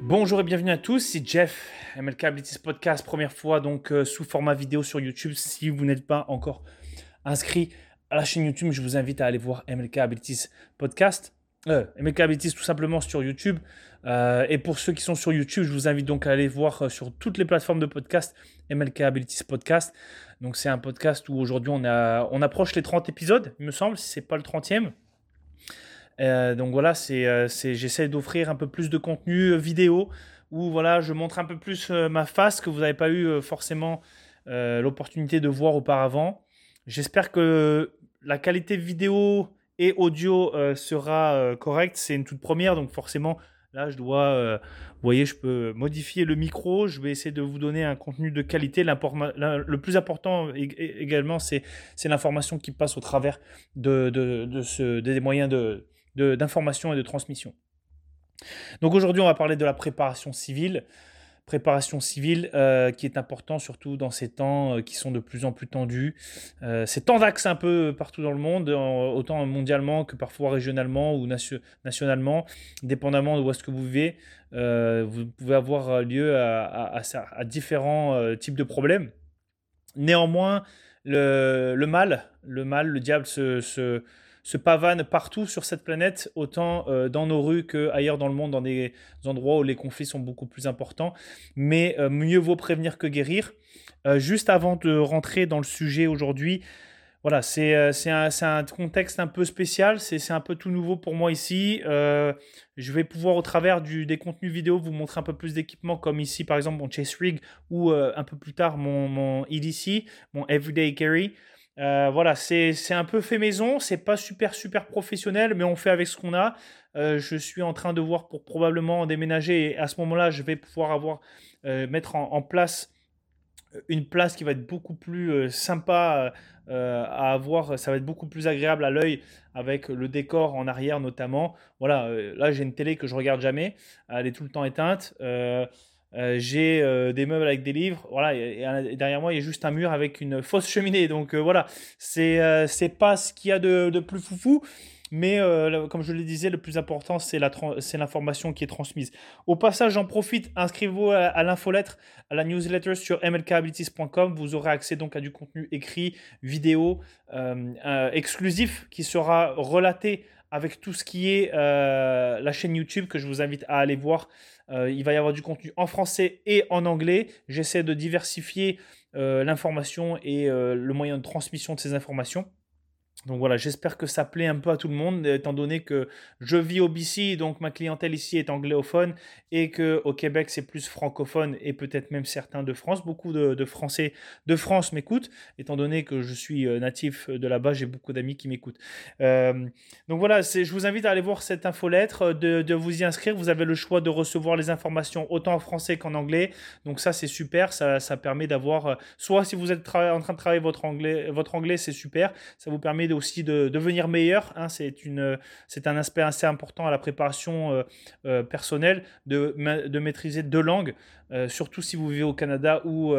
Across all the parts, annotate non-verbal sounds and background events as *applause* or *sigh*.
Bonjour et bienvenue à tous, c'est Jeff, MLK Abilities Podcast, première fois donc euh, sous format vidéo sur YouTube. Si vous n'êtes pas encore inscrit à la chaîne YouTube, je vous invite à aller voir MLK Abilities Podcast. Euh, MLK Abilities tout simplement sur YouTube. Euh, et pour ceux qui sont sur YouTube, je vous invite donc à aller voir sur toutes les plateformes de podcast MLK Abilities Podcast. Donc c'est un podcast où aujourd'hui on, on approche les 30 épisodes, il me semble, si ce n'est pas le 30e. Euh, donc voilà, c'est, c'est, j'essaie d'offrir un peu plus de contenu vidéo où voilà, je montre un peu plus ma face que vous n'avez pas eu forcément l'opportunité de voir auparavant. J'espère que la qualité vidéo et audio sera correcte. C'est une toute première, donc forcément, Là, je dois, euh, vous voyez, je peux modifier le micro. Je vais essayer de vous donner un contenu de qualité. Le plus important également, c'est l'information qui passe au travers de, de, ce, des moyens d'information et de transmission. Donc aujourd'hui, on va parler de la préparation civile préparation civile euh, qui est important surtout dans ces temps euh, qui sont de plus en plus tendus. Euh, c'est tendax un peu partout dans le monde, autant mondialement que parfois régionalement ou nationalement, dépendamment de où est-ce que vous vivez. vous pouvez avoir lieu à, différents types de problèmes. Néanmoins, le, mal, le mal, le diable se pavane partout sur cette planète, autant euh, dans nos rues qu'ailleurs dans le monde, dans des endroits où les conflits sont beaucoup plus importants. Mais euh, mieux vaut prévenir que guérir. Euh, juste avant de rentrer dans le sujet aujourd'hui, voilà, c'est un, un, contexte un peu spécial, c'est un peu tout nouveau pour moi ici. je vais pouvoir au travers du, des contenus vidéo vous montrer un peu plus d'équipements comme ici par exemple mon Chase Rig ou un peu plus tard mon, mon EDC, mon Everyday Carry. Euh, voilà, c'est un peu fait maison, c'est pas super super professionnel, mais on fait avec ce qu'on a. Euh, je suis en train de voir pour probablement déménager et à ce moment-là, je vais pouvoir avoir euh, mettre en, place une place qui va être beaucoup plus sympa à avoir. Ça va être beaucoup plus agréable à l'œil avec le décor en arrière notamment. Voilà, là j'ai une télé que je regarde jamais, elle est tout le temps éteinte. Euh, j'ai euh, des meubles avec des livres, voilà, derrière moi il y a juste un mur avec une fausse cheminée. Donc euh, voilà, c'est c'est pas ce qu'il y a de, de, plus foufou, mais comme je le disais, le plus important c'est l'information qui est transmise. Au passage, j'en profite, inscrivez-vous à, l'infolettre, à la newsletter sur mlkabilities.com. Vous aurez accès donc à du contenu écrit, vidéo, exclusif qui sera relaté avec tout ce qui est la chaîne YouTube que je vous invite à aller voir. Euh, il va y avoir du contenu en français et en anglais. J'essaie de diversifier euh, l'information et euh, le moyen de transmission de ces informations. Donc voilà, j'espère que ça plaît un peu à tout le monde, étant donné que je vis au BC, donc ma clientèle ici est anglophone, et que au Québec c'est plus francophone, et peut-être même certains de France. Beaucoup de, Français de France m'écoutent, étant donné que je suis euh, natif de là-bas, j'ai beaucoup d'amis qui m'écoutent. Euh, donc voilà, je vous invite à aller voir cette infolettre, euh, de, de vous y inscrire. Vous avez le choix de recevoir les informations autant en français qu'en anglais. Donc ça c'est super, ça, permet d'avoir, soit si vous êtes en train de travailler votre anglais, votre anglais c'est super, ça vous permet de aussi de devenir meilleur. Hein, c'est, une, c'est un aspect assez important à la préparation euh, euh, personnelle de, de, maîtriser deux langues, euh, surtout si vous vivez au Canada ou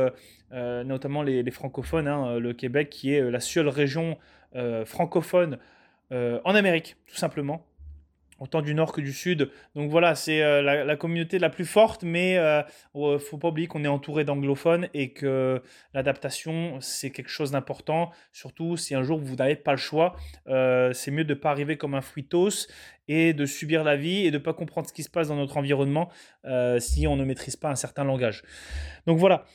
notamment les, francophones, hein, le Québec qui est la seule région francophone en Amérique, tout simplement autant du nord que du sud. Donc voilà, c'est euh, la, communauté la plus forte, mais il euh, faut pas oublier qu'on est entouré d'anglophones et que l'adaptation, c'est quelque chose d'important, surtout si un jour vous n'avez pas le choix. Euh, c'est mieux de ne pas arriver comme un fruitos et de subir la vie et de ne pas comprendre ce qui se passe dans notre environnement si on ne maîtrise pas un certain langage. Donc voilà.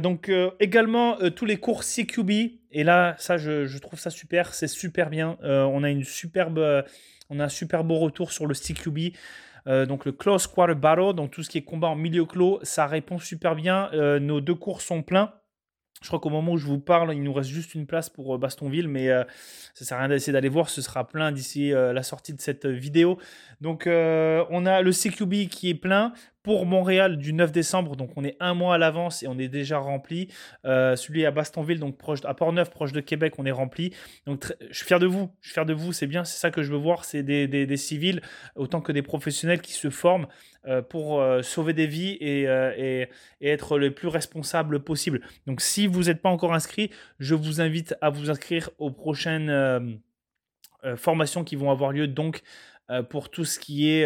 donc également tous les cours CQB et là ça je trouve ça super c'est super bien on a une superbe on a un super beau retour sur le CQB. Euh, donc le Close Quarter Battle, donc tout ce qui est combat en milieu clos, ça répond super bien. Euh, nos deux cours sont pleins. Je crois qu'au moment où je vous parle, il nous reste juste une place pour euh, Bastonville, mais ça ça sert à rien d'essayer d'aller voir, ce sera plein d'ici la sortie de cette vidéo. Donc on a le CQB qui est plein, pour Montréal du 9 décembre, donc on est un mois à l'avance et on est déjà rempli. Euh, celui à Bastonville, donc proche, à Port-Neuf, proche de Québec, on est rempli. Donc je suis fier de vous, je suis fier de vous, c'est bien, c'est ça que je veux voir, c'est des, civils autant que des professionnels qui se forment euh, pour euh, sauver des vies et, et, être le plus responsable possible. Donc si vous n'êtes pas encore inscrit, je vous invite à vous inscrire aux prochaines formations qui vont avoir lieu donc pour tout ce qui est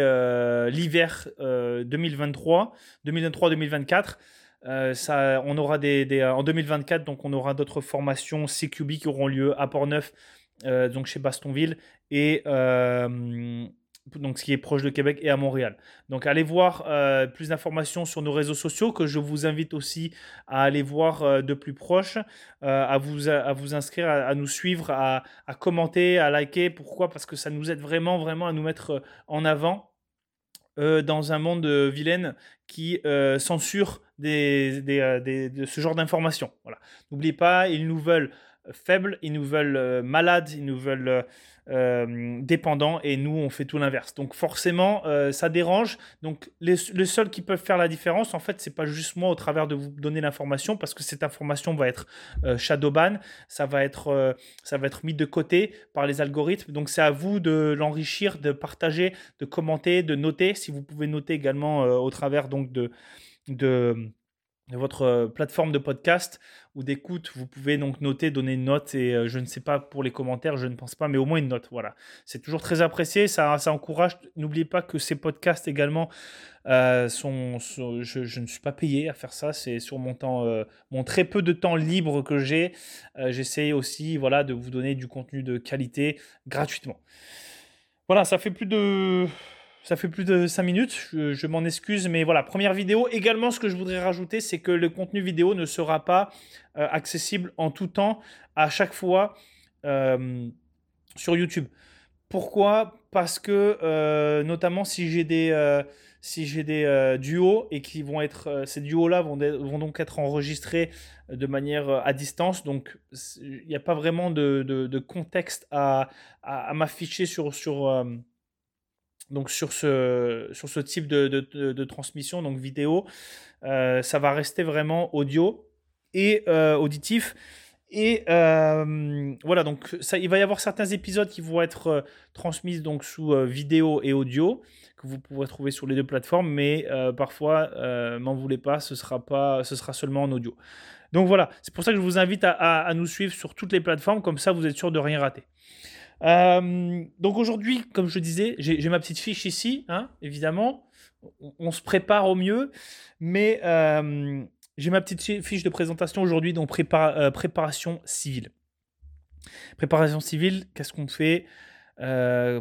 l'hiver 2023, 2023-2024. ça, on aura des, en 2024, donc on aura d'autres formations CQB qui auront lieu à Port-Neuf, donc chez Bastonville, et donc ce qui est proche de Québec et à Montréal. Donc allez voir euh, plus d'informations sur nos réseaux sociaux que je vous invite aussi à aller voir euh, de plus proche, euh, à, vous, à vous inscrire, à, nous suivre, à, commenter, à liker. Pourquoi? Parce que ça nous aide vraiment, vraiment à nous mettre en avant dans un monde vilaine qui censure des, de ce genre d'informations. Voilà. N'oubliez pas, ils nous veulent faibles, ils nous veulent malades, ils nous veulent euh, dépendants et nous on fait tout l'inverse. Donc forcément euh, ça dérange. Donc les, seuls qui peuvent faire la différence en fait c'est pas juste moi au travers de vous donner l'information parce que cette information va être euh, shadowban, ça va être ça va être mis de côté par les algorithmes. Donc c'est à vous de l'enrichir, de partager, de commenter, de noter. Si vous pouvez noter également au travers donc de de votre euh, plateforme de podcast ou d'écoute, vous pouvez donc noter, donner une note et euh, je ne sais pas pour les commentaires, je ne pense pas, mais au moins une note. Voilà, c'est toujours très apprécié, ça, encourage. N'oubliez pas que ces podcasts également euh, sont, je, ne suis pas payé à faire ça, c'est sur mon temps, mon très peu de temps libre que j'ai. J'essaie aussi, voilà, de vous donner du contenu de qualité gratuitement. Voilà, ça fait plus de ça fait plus de 5 minutes, je, m'en excuse, mais voilà, première vidéo. Également, ce que je voudrais rajouter, c'est que le contenu vidéo ne sera pas euh, accessible en tout temps, à chaque fois, euh, sur YouTube. Pourquoi? Parce que, euh, notamment, si j'ai des, si j'ai des duos et qui vont être, ces duos-là vont, vont, donc être enregistrés de manière à distance, donc il n'y a pas vraiment de, de, contexte à, à, à m'afficher sur, sur donc sur ce, sur ce type de, de, transmission, donc vidéo, euh, ça va rester vraiment audio et euh, auditif. Et euh, voilà, donc ça, il va y avoir certains épisodes qui vont être transmis donc sous vidéo et audio que vous pourrez trouver sur les deux plateformes, mais parfois, m'en voulez pas, ce sera pas, ce sera seulement en audio. Donc voilà, c'est pour ça que je vous invite à, à, nous suivre sur toutes les plateformes, comme ça vous êtes sûr de rien rater. Euh, donc aujourd'hui, comme je disais, j'ai ma petite fiche ici, hein, évidemment. On, se prépare au mieux, mais euh, j'ai ma petite fiche de présentation aujourd'hui, donc euh, préparation civile. Préparation civile, qu'est-ce qu'on fait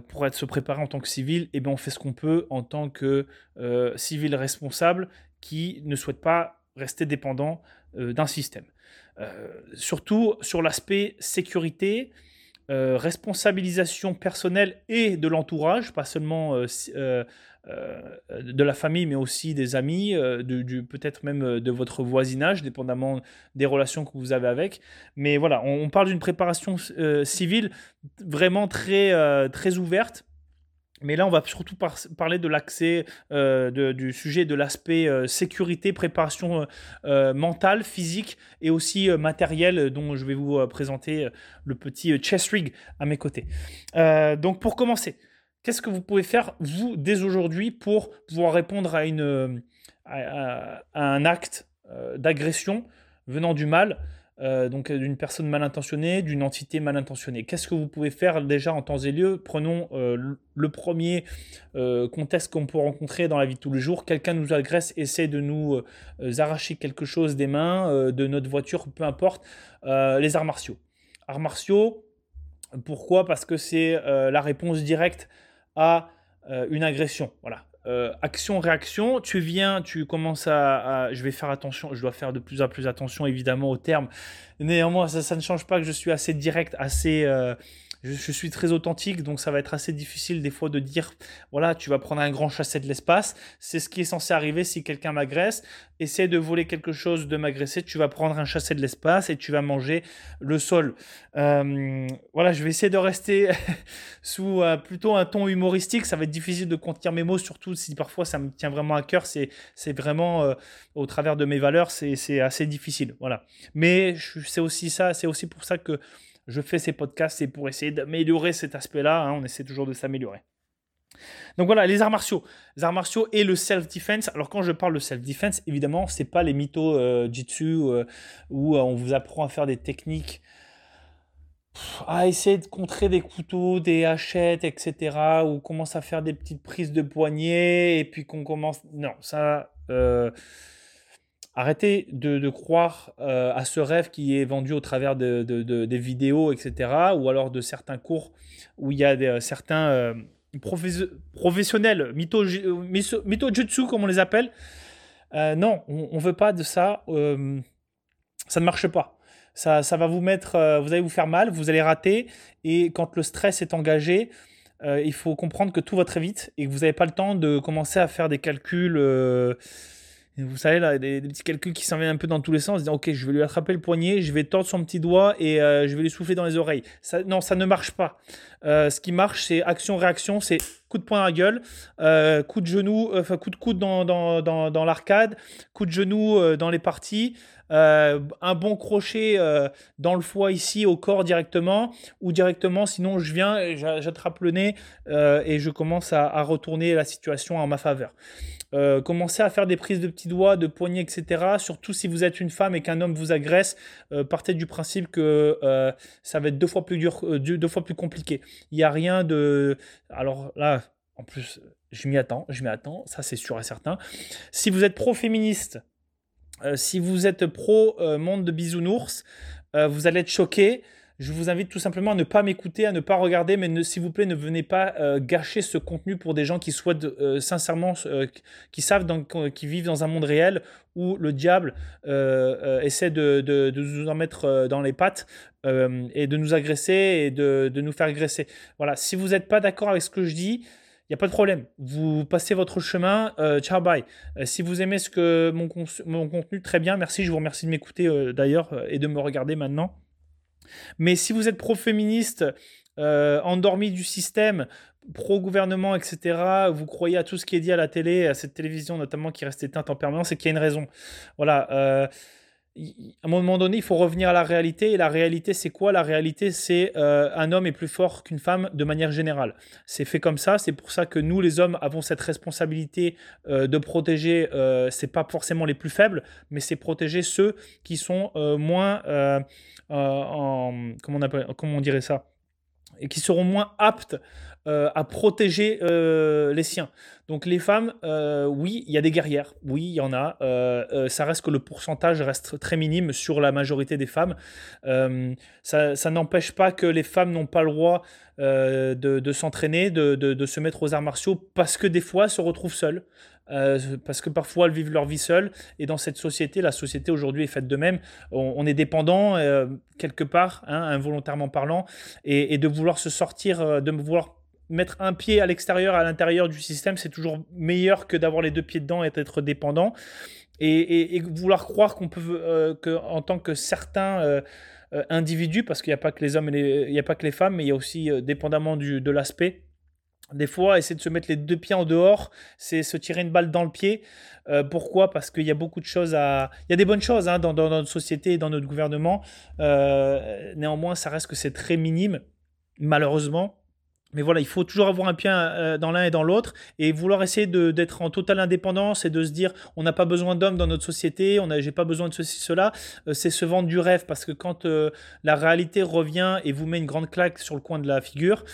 pour être se préparer en tant que civil? Eh bien, on fait ce qu'on peut en tant que civil responsable qui ne souhaite pas rester dépendant d'un système. surtout sur l'aspect sécurité, euh, responsabilisation personnelle et de l'entourage, pas seulement euh, euh, de la famille, mais aussi des amis, du, peut-être même de votre voisinage, dépendamment des relations que vous avez avec. Mais voilà, on, on parle d'une préparation civile vraiment très, très ouverte mais là, on va surtout parler de l'accès, euh, du sujet de l'aspect euh, sécurité, préparation euh, mentale, physique et aussi matérielle, dont je vais vous présenter le petit chest rig à mes côtés. donc, pour commencer, qu'est-ce que vous pouvez faire, vous, dès aujourd'hui, pour pouvoir répondre à un acte d'agression venant du mal euh, donc euh, d'une personne mal intentionnée, d'une entité mal intentionnée. Qu'est-ce que vous pouvez faire déjà en temps et lieu? Prenons euh, le premier contexte qu'on peut rencontrer dans la vie de tous les jours. Quelqu'un nous agresse, essaie de nous arracher quelque chose des mains, de notre voiture, peu importe. les arts martiaux. Arts martiaux, pourquoi? Parce que c'est la réponse directe à une agression. Voilà. Euh, action-réaction, tu viens, tu commences à, Je vais faire attention, je dois faire de plus en plus attention évidemment aux termes. Néanmoins, ça, ne change pas que je suis assez direct, assez... Euh, je, suis très authentique, donc ça va être assez difficile des fois de dire, voilà, tu vas prendre un grand chassé de l'espace. C'est ce qui est censé arriver si quelqu'un m'agresse. Essaie de voler quelque chose, de m'agresser, tu vas prendre un chassé de l'espace et tu vas manger le sol. Euh, voilà, je vais essayer de rester *laughs* sous euh, plutôt un ton humoristique. Ça va être difficile de contenir mes mots, surtout si parfois ça me tient vraiment à cœur. C'est, vraiment euh, au travers de mes valeurs, c'est assez difficile. Voilà. Mais c'est aussi ça, c'est aussi pour ça que je fais ces podcasts, c'est pour essayer d'améliorer cet aspect-là. Hein, on essaie toujours de s'améliorer. Donc voilà, les arts martiaux. Les arts martiaux et le self-defense. Alors quand je parle de self-defense, évidemment, c'est pas les mythos euh, jitsu euh, où euh, on vous apprend à faire des techniques à essayer de contrer des couteaux, des hachettes, etc., ou commence à faire des petites prises de poignet, et puis qu'on commence... Non, ça... Euh, arrêtez de, croire euh, à ce rêve qui est vendu au travers de, des vidéos, etc., ou alors de certains cours où il y a des, certains euh, professionnels, mytho, jutsu comme on les appelle. non, on ne veut pas de ça. ça ne marche pas. Ça, va vous mettre, euh, vous allez vous faire mal, vous allez rater. Et quand le stress est engagé, euh, il faut comprendre que tout va très vite et que vous n'avez pas le temps de commencer à faire des calculs. Euh, vous savez, là, des, petits calculs qui s'en viennent un peu dans tous les sens, dire ok, je vais lui attraper le poignet, je vais tordre son petit doigt et je vais lui souffler dans les oreilles. Non, ça ne marche pas. ce qui marche, c'est action-réaction, c'est coup de poing à la gueule, coup de genou, enfin coup de coude dans l'arcade, coup de genou dans les parties, euh, un bon crochet euh, dans le foie ici au corps directement ou directement sinon je viens j'attrape le nez euh, et je commence à, retourner la situation en ma faveur. Commencez à faire des prises de petits doigts de poignets etc surtout si vous êtes une femme et qu'un homme vous agresse partez du principe que ça va être deux fois plus dur deux fois plus compliqué. Il n'y a rien de alors là en plus je m'y attends je m'y attends ça c'est sûr et certain. Si vous êtes pro-féministe si vous êtes pro euh, monde de bisounours, euh, vous allez être choqué. Je vous invite tout simplement à ne pas m'écouter, à ne pas regarder, mais s'il vous plaît, ne venez pas gâcher ce contenu pour des gens qui souhaitent sincèrement, qui savent, qui vivent dans un monde réel où le diable essaie de, nous en mettre dans les pattes et de nous agresser et de, de nous faire agresser. Voilà, si vous n'êtes pas d'accord avec ce que je dis, n'y a pas de problème. Vous passez votre chemin. Euh, ciao, bye. Euh, si vous aimez ce que mon, contenu, très bien. Merci. Je vous remercie de m'écouter euh, d'ailleurs et de me regarder maintenant. Mais si vous êtes pro-féministe, endormi du système, pro-gouvernement, etc., vous croyez à tout ce qui est dit à la télé, à cette télévision notamment qui reste éteinte en permanence, c'est qu'il y a une raison. Voilà à un moment donné, il faut revenir à la réalité. Et la réalité, c'est quoi? La réalité, c'est euh, un homme est plus fort qu'une femme de manière générale. C'est fait comme ça. C'est pour ça que nous, les hommes, avons cette responsabilité euh, de protéger. Euh, c'est pas forcément les plus faibles, mais c'est protéger ceux qui sont euh, moins en comment on appelle, comment on dirait ça? Et qui seront moins aptes euh, à protéger euh, les siens. Donc les femmes, euh, oui, il y a des guerrières, oui, il y en a. ça reste que le pourcentage reste très minime sur la majorité des femmes. ça, n'empêche pas que les femmes n'ont pas le droit de, s'entraîner, de, se mettre aux arts martiaux, parce que des fois, elles se retrouvent seules. parce que parfois elles vivent leur vie seules et dans cette société, la société aujourd'hui est faite de même. On, est dépendant quelque part, hein, involontairement parlant, et, de vouloir se sortir, de vouloir mettre un pied à l'extérieur, à l'intérieur du système, c'est toujours meilleur que d'avoir les deux pieds dedans et d'être dépendant. Et, vouloir croire qu'on peut, euh, en tant que certains euh, euh, individus, parce qu'il n'y a pas que les hommes et il n'y a pas que les femmes, mais il y a aussi, dépendamment du, de l'aspect, des fois, essayer de se mettre les deux pieds en dehors, c'est se tirer une balle dans le pied. pourquoi? Parce qu'il y a beaucoup de choses à. Il y a des bonnes choses hein, dans, notre société et dans notre gouvernement. néanmoins, ça reste que c'est très minime, malheureusement. Mais voilà, il faut toujours avoir un pied euh, dans l'un et dans l'autre et vouloir essayer d'être en totale indépendance et de se dire on n'a pas besoin d'hommes dans notre société, on j'ai pas besoin de ceci, cela. Euh, c'est se vendre du rêve parce que quand euh, la réalité revient et vous met une grande claque sur le coin de la figure,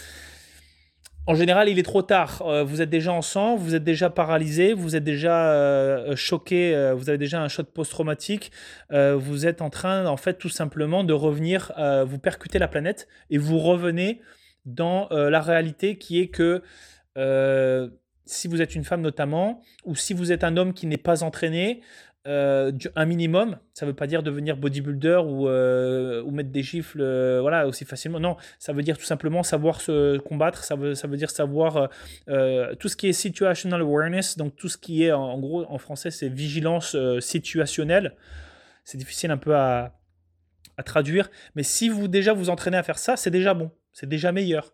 en général, il est trop tard. vous êtes déjà en sang, vous êtes déjà paralysé, vous êtes déjà choqué, vous avez déjà un choc post-traumatique. vous êtes en train, en fait, tout simplement de revenir, vous percuter la planète et vous revenez dans euh, la réalité qui est que euh, si vous êtes une femme notamment, ou si vous êtes un homme qui n'est pas entraîné, euh, un minimum, ça ne veut pas dire devenir bodybuilder ou, mettre des gifles voilà, aussi facilement. Non, ça veut dire tout simplement savoir se combattre, ça veut, ça veut dire savoir tout ce qui est situational awareness, donc tout ce qui est en, gros en français c'est vigilance situationnelle. C'est difficile un peu à traduire, mais si vous déjà vous entraînez à faire ça, c'est déjà bon c'est déjà meilleur.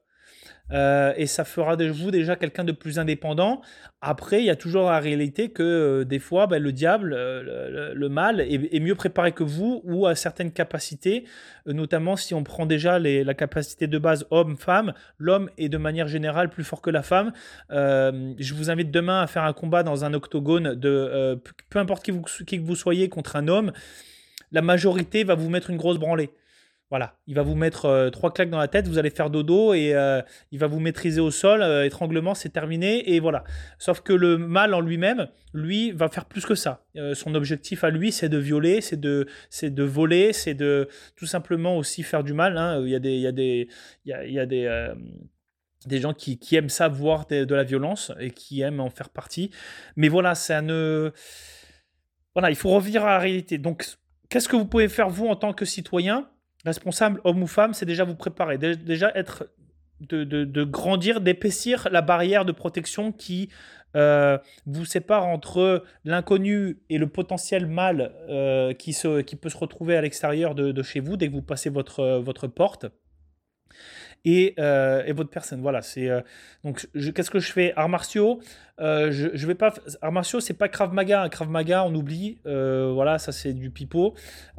Euh, et ça fera de vous déjà quelqu'un de plus indépendant. Après, il y a toujours la réalité que euh, des fois, ben, le diable, euh, le, mal, est, mieux préparé que vous ou a certaines capacités, notamment si on prend déjà les, la capacité de base homme-femme. L'homme est de manière générale plus fort que la femme. je vous invite demain à faire un combat dans un octogone de peu importe qui, vous, qui que vous soyez contre un homme. La majorité va vous mettre une grosse branlée. Voilà, il va vous mettre euh, trois claques dans la tête, vous allez faire dodo et euh, il va vous maîtriser au sol. Euh, étranglement, c'est terminé et voilà. Sauf que le mal en lui-même, lui, va faire plus que ça. son objectif à lui, c'est de violer, c'est de, c'est de voler, c'est de tout simplement aussi faire du mal. Hein. Il y a des, il y a des, il y a, des des gens qui, aiment ça voir de, de, la violence et qui aiment en faire partie. Mais voilà, ça ne. Voilà, il faut revenir à la réalité. Donc, qu'est-ce que vous pouvez faire, vous, en tant que citoyen? Responsable, homme ou femme, c'est déjà vous préparer, déjà être de, grandir, d'épaissir la barrière de protection qui euh, vous sépare entre l'inconnu et le potentiel mal euh, qui, se, qui peut se retrouver à l'extérieur de, chez vous dès que vous passez votre, votre porte. Euh, et, votre personne. Voilà, c'est euh, donc qu'est-ce que je fais? Arts martiaux, euh, je, je vais pas arts martiaux, c'est pas Krav Maga. Krav Maga, on oublie. voilà, ça c'est du pipeau. *laughs*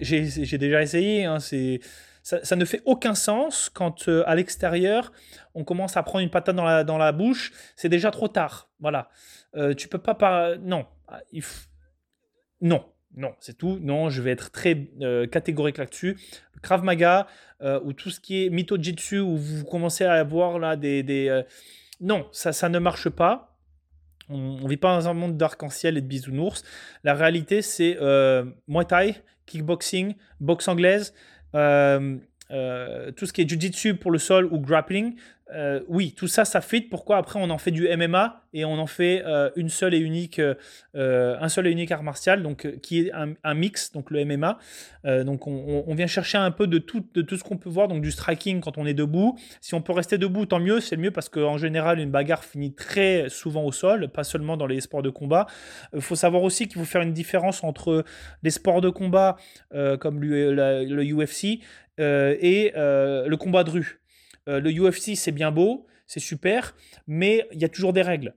J'ai déjà essayé. Hein, c'est ça, ne fait aucun sens quand à l'extérieur on commence à prendre une patate dans la, bouche. C'est déjà trop tard. Voilà, tu peux pas non. Non, non, c'est tout. Non, je vais être très catégorique là-dessus. Krav Maga euh, ou tout ce qui est Mito Jitsu où vous commencez à avoir là des. Euh, non, ça, ne marche pas. On vit pas dans un monde d'arc-en-ciel et de bisounours. La réalité, c'est euh, Muay Thai, kickboxing, boxe anglaise, tout ce qui est Jiu-Jitsu pour le sol ou grappling. Euh, oui, tout ça, ça fit. Pourquoi après on en fait du MMA et on en fait euh, une seule et unique, euh, un seul et unique art martial, donc qui est un, mix, donc le MMA. donc on, vient chercher un peu de tout, de tout ce qu'on peut voir, donc du striking quand on est debout. Si on peut rester debout, tant mieux, c'est mieux parce qu'en général une bagarre finit très souvent au sol, pas seulement dans les sports de combat. Il faut savoir aussi qu'il faut faire une différence entre les sports de combat comme le, le UFC et le combat de rue. Euh, le UFC, c'est bien beau, c'est super, mais il y a toujours des règles.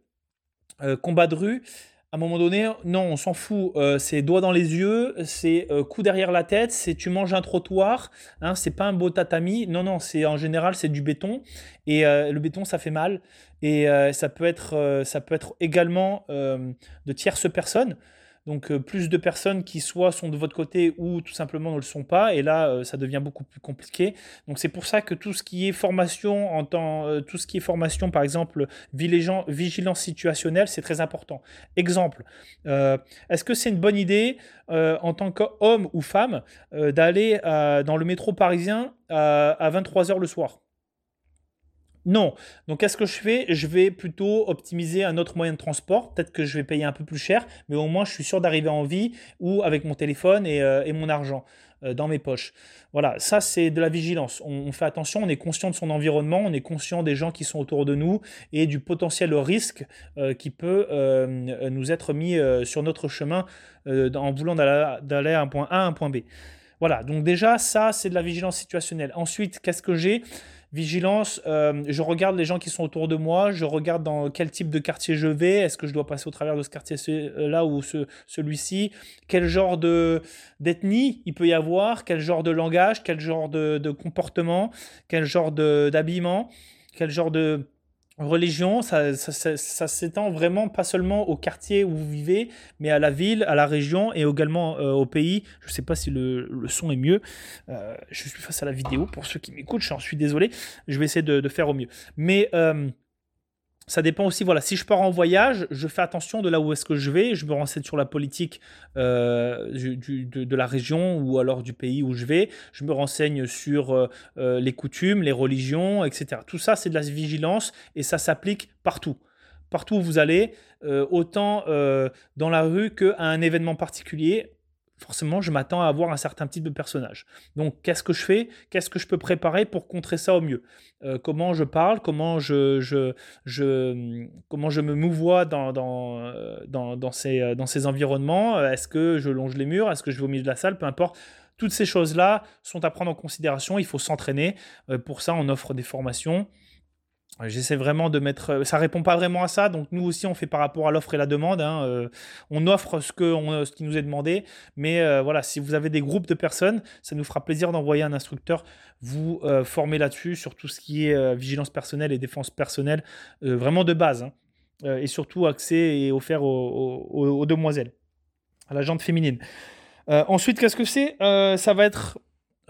Euh, combat de rue, à un moment donné, non, on s'en fout. Euh, c'est doigt dans les yeux, c'est coup derrière la tête, c'est tu manges un trottoir. Hein, c'est pas un beau tatami. Non, non, c'est en général c'est du béton et le béton ça fait mal et ça peut être ça peut être également de tierces personnes. Donc euh, plus de personnes qui soit sont de votre côté ou tout simplement ne le sont pas. Et là, euh, ça devient beaucoup plus compliqué. Donc c'est pour ça que tout ce qui est formation en euh, tout ce qui est formation, par exemple, vigilance situationnelle, c'est très important. Exemple, est-ce que c'est une bonne idée en tant qu'homme ou femme d'aller dans le métro parisien à 23h le soir? Non. Donc, qu'est-ce que je fais? Je vais plutôt optimiser un autre moyen de transport. Peut-être que je vais payer un peu plus cher, mais au moins, je suis sûr d'arriver en vie ou avec mon téléphone et, euh, mon argent euh, dans mes poches. Voilà, ça, c'est de la vigilance. On, fait attention, on est conscient de son environnement, on est conscient des gens qui sont autour de nous et du potentiel risque euh, qui peut nous être mis sur notre chemin en voulant d'aller à un point A à un point B. Voilà, donc déjà, ça, c'est de la vigilance situationnelle. Ensuite, qu'est-ce que j'ai? Vigilance, euh, je regarde les gens qui sont autour de moi, je regarde dans quel type de quartier je vais, est-ce que je dois passer au travers de ce quartier-là ou ce, celui-ci, quel genre de, d'ethnie il peut y avoir, quel genre de langage, quel genre de, de comportement, quel genre d'habillement, quel genre de religion, ça, ça, s'étend vraiment pas seulement au quartier où vous vivez, mais à la ville, à la région et également euh, au pays. Je ne sais pas si le, son est mieux. Euh, je suis face à la vidéo. Pour ceux qui m'écoutent, je suis désolé. Je vais essayer de, faire au mieux. Mais euh, ça dépend aussi, voilà, si je pars en voyage, je fais attention de là où est-ce que je vais, je me renseigne sur la politique euh, de, la région ou alors du pays où je vais, je me renseigne sur euh, euh, les coutumes, les religions, etc. Tout ça, c'est de la vigilance et ça s'applique partout. Partout où vous allez, autant dans la rue qu'à un événement particulier, forcément, je m'attends à avoir un certain type de personnage. Donc, qu'est-ce que je fais? Qu'est-ce que je peux préparer pour contrer ça au mieux? Euh, Comment je parle? Comment je, je, comment je me mouvoie dans, euh, dans, dans, ces, euh, dans ces environnements? Est-ce que je longe les murs? Est-ce que je vais au milieu de la salle? Peu importe. Toutes ces choses-là sont à prendre en considération. Il faut s'entraîner. Pour ça, on offre des formations. J'essaie vraiment de mettre. Euh, ça répond pas vraiment à ça, donc nous aussi on fait par rapport à l'offre et la demande. Hein, euh, on offre ce, que ce qui nous est demandé, mais euh, voilà, si vous avez des groupes de personnes, ça nous fera plaisir d'envoyer un instructeur vous former là-dessus sur tout ce qui est vigilance personnelle et défense personnelle, vraiment de base, hein, et surtout accès et offert aux, demoiselles, à la jante féminine. ensuite, qu'est-ce que c'est? Ça va être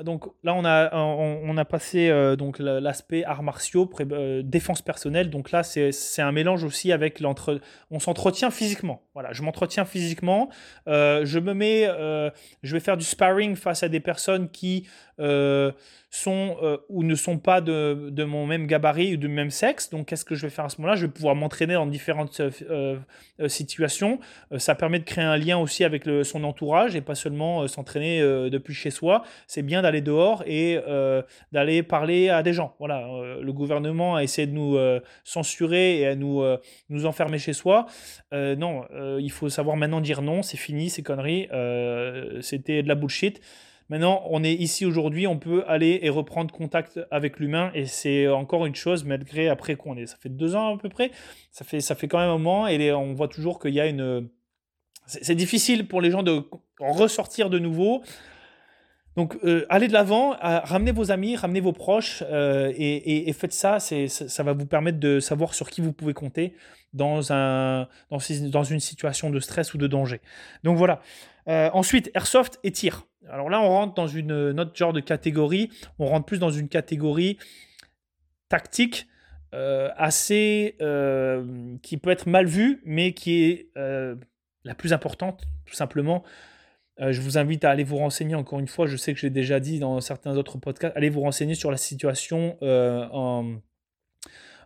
donc là, on a, on, a passé euh, donc l'aspect arts martiaux, euh, défense personnelle. Donc là, c'est un mélange aussi avec l'entre. On s'entretient physiquement. Voilà, je m'entretiens physiquement. Euh, je me mets, je vais faire du sparring face à des personnes qui sont euh, ou ne sont pas de, de, mon même gabarit ou du même sexe. Donc, qu'est-ce que je vais faire à ce moment-là? Je vais pouvoir m'entraîner dans différentes euh, euh, situations. ça permet de créer un lien aussi avec son entourage et pas seulement s'entraîner depuis chez soi. C'est bien d'aller dehors et d'aller parler à des gens. Voilà, le gouvernement a essayé de nous censurer et à nous, nous enfermer chez soi. non, il faut savoir maintenant dire non, c'est fini, ces conneries. C'était de la bullshit. Maintenant, on est ici aujourd'hui, on peut aller et reprendre contact avec l'humain et c'est encore une chose, malgré après qu'on est. Ça fait deux ans à peu près, ça fait, ça fait quand même un moment et on voit toujours qu'il y a une. C'est difficile pour les gens de ressortir de nouveau. Donc, euh, allez de l'avant, ramenez vos amis, ramenez vos proches euh, et, faites ça, ça. Ça va vous permettre de savoir sur qui vous pouvez compter dans, un, dans, une situation de stress ou de danger. Donc voilà. Euh, ensuite, airsoft et tir. Alors là, on rentre dans une autre genre de catégorie. On rentre plus dans une catégorie tactique euh, assez euh, qui peut être mal vue, mais qui est euh, la plus importante, tout simplement. je vous invite à aller vous renseigner encore une fois. Je sais que j'ai déjà dit dans certains autres podcasts. Allez vous renseigner sur la situation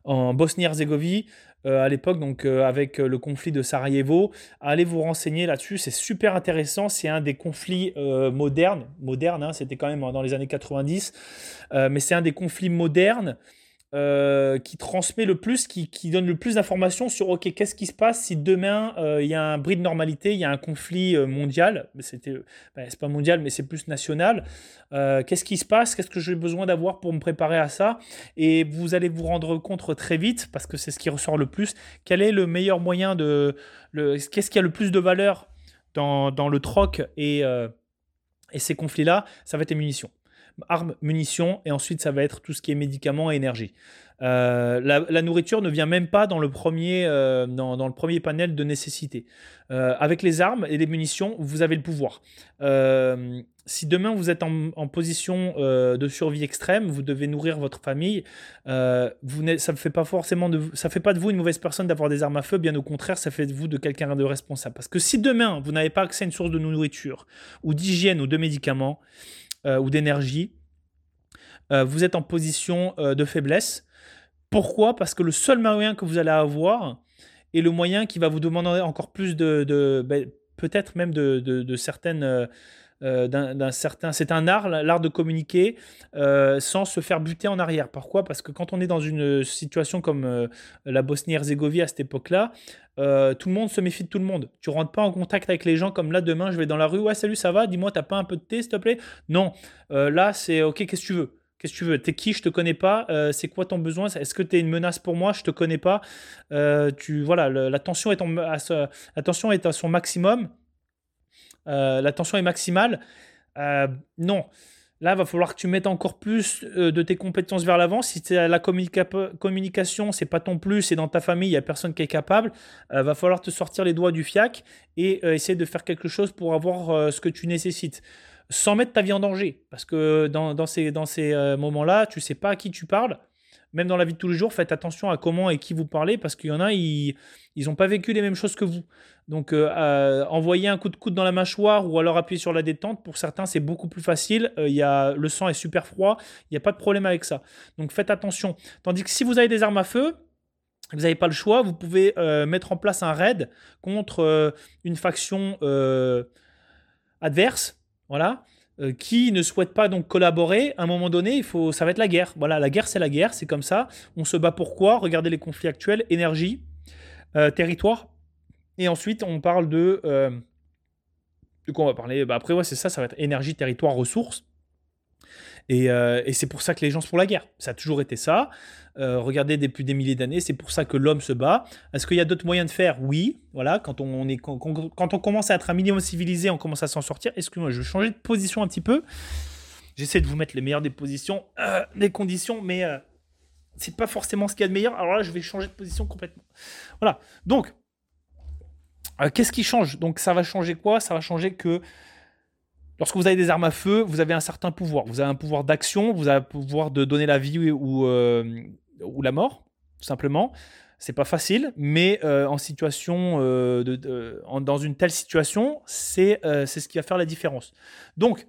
en Bosnie-Herzégovine, euh, à l'époque, donc euh, avec euh, le conflit de Sarajevo. Allez vous renseigner là-dessus, c'est super intéressant. C'est un des conflits modernes, modernes, hein, c'était quand même dans les années 90, mais c'est un des conflits modernes euh, qui transmet le plus, qui, donne le plus d'informations sur ok, qu'est-ce qui se passe si demain euh, il y a un bris de normalité, il y a un conflit euh, mondial, c'était, ben, c'est pas mondial, mais c'est plus national. qu'est-ce qui se passe Qu'est-ce que j'ai besoin d'avoir pour me préparer à ça? Et vous allez vous rendre compte très vite, parce que c'est ce qui ressort le plus, quel est le meilleur moyen de, qu'est-ce qui a le plus de valeur dans, le troc et ces conflits-là? Ça va être les munitions armes, munitions, et ensuite ça va être tout ce qui est médicaments et énergie. Euh, la, nourriture ne vient même pas dans le premier, euh, dans, le premier panel de nécessité. Euh, avec les armes et les munitions, vous avez le pouvoir. si demain vous êtes en, position de survie extrême, vous devez nourrir votre famille. vous ça ne fait pas forcément de, ça fait pas de vous une mauvaise personne d'avoir des armes à feu. Bien au contraire, ça fait de vous de quelqu'un de responsable. Parce que si demain vous n'avez pas accès à une source de nourriture ou d'hygiène ou de médicaments, euh, ou d'énergie, euh, vous êtes en position euh, de faiblesse. Pourquoi? Parce que le seul moyen que vous allez avoir est le moyen qui va vous demander encore plus de, ben, peut-être même de, certaines d'un certain. C'est un art, l'art de communiquer sans se faire buter en arrière. Pourquoi? Parce que quand on est dans une situation comme la Bosnie-Herzégovine à cette époque-là, euh, tout le monde se méfie de tout le monde. Tu rentres pas en contact avec les gens comme là demain, je vais dans la rue, ouais salut, ça va, dis-moi, t'as pas un peu de thé s'il te plaît? Non, euh, là c'est ok, qu'est-ce que tu veux? Qu'est-ce que tu veux? T'es qui? Je te connais pas. Euh, c'est quoi ton besoin? Est-ce que tu es une menace pour moi? Je te connais pas. tu voilà, la tension est, à, la tension est à son maximum. la tension est maximale. non. Là, il va falloir que tu mettes encore plus euh, de tes compétences vers l'avant. Si la communication, c'est pas ton plus, c'est dans ta famille, il n'y a personne qui est capable, il euh, va falloir te sortir les doigts du fiac et euh, essayer de faire quelque chose pour avoir ce que tu nécessites. Sans mettre ta vie en danger. Parce que dans, dans ces, dans ces moments-là, tu sais pas à qui tu parles même dans la vie de tous les jours, faites attention à comment et qui vous parlez parce qu'il y en a, ils n'ont pas vécu les mêmes choses que vous. Donc, euh, euh, envoyer un coup de coude dans la mâchoire ou alors appuyer sur la détente, pour certains, c'est beaucoup plus facile. Euh, y a, le sang est super froid, il n'y a pas de problème avec ça. Donc, faites attention. Tandis que si vous avez des armes à feu, vous n'avez pas le choix, vous pouvez mettre en place un raid contre une faction adverse. Voilà. Euh, qui ne souhaite pas donc collaborer, à un moment donné, il faut, ça va être la guerre. Voilà, la guerre, c'est la guerre, c'est comme ça. On se bat pourquoi Regardez les conflits actuels énergie, euh, territoire. Et ensuite, on parle de. Euh, de quoi on va parler? Bah Après, c'est ça, ça va être énergie, territoire, ressources. Euh, et, c'est pour ça que les gens se font la guerre. Ça a toujours été ça. Euh, regardez depuis des milliers d'années, c'est pour ça que l'homme se bat. Est-ce qu'il y a d'autres moyens de faire? Oui. Voilà, quand on, est, quand, on commence à être un minimum civilisé, on commence à s'en sortir. Excusez-moi, je vais changer de position un petit peu. J'essaie de vous mettre les meilleures des positions, euh, des conditions, mais c'est pas forcément ce qu'il y a de meilleur. Alors là, je vais changer de position complètement. Voilà. Donc, qu'est-ce qui change? Donc, ça va changer quoi? Ça va changer que lorsque vous avez des armes à feu, vous avez un certain pouvoir. Vous avez un pouvoir d'action, vous avez un pouvoir de donner la vie ou, euh, la mort, tout simplement. C'est pas facile, mais euh, en situation, euh, de, dans une telle situation, c'est c'est ce qui va faire la différence. Donc,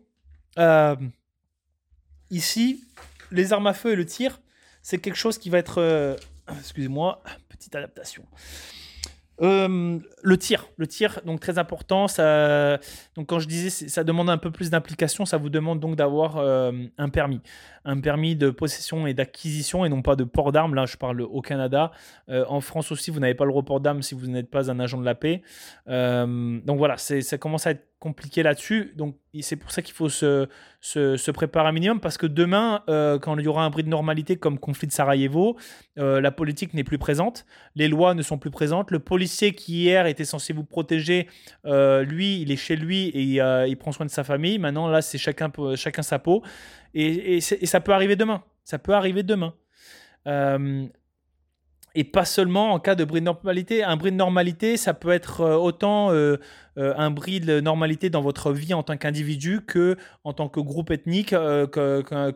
ici, les armes à feu et le tir, c'est quelque chose qui va être. *coughs* Excusez-moi, petite adaptation. Euh, le tir, le tir, donc très important. Ça, donc quand je disais, ça demande un peu plus d'implication. Ça vous demande donc d'avoir euh, un permis, un permis de possession et d'acquisition, et non pas de port d'armes. Là, je parle au Canada. Euh, en France aussi, vous n'avez pas le report d'armes si vous n'êtes pas un agent de la paix. donc voilà, ça commence à être compliqué là-dessus. Donc c'est pour ça qu'il faut se, se, préparer un minimum parce que demain, euh, quand il y aura un bris de normalité comme conflit de Sarajevo, euh, la politique n'est plus présente, les lois ne sont plus présentes. Le policier qui hier était censé vous protéger, euh, lui, il est chez lui et il prend soin de sa famille. Maintenant, là, c'est chacun, chacun sa peau. Et, et, ça peut arriver demain. Ça peut arriver demain et pas seulement en cas de bris de normalité. Un bris de normalité, ça peut être euh, autant euh, euh, un bris de normalité dans votre vie en tant qu'individu que en tant que groupe ethnique,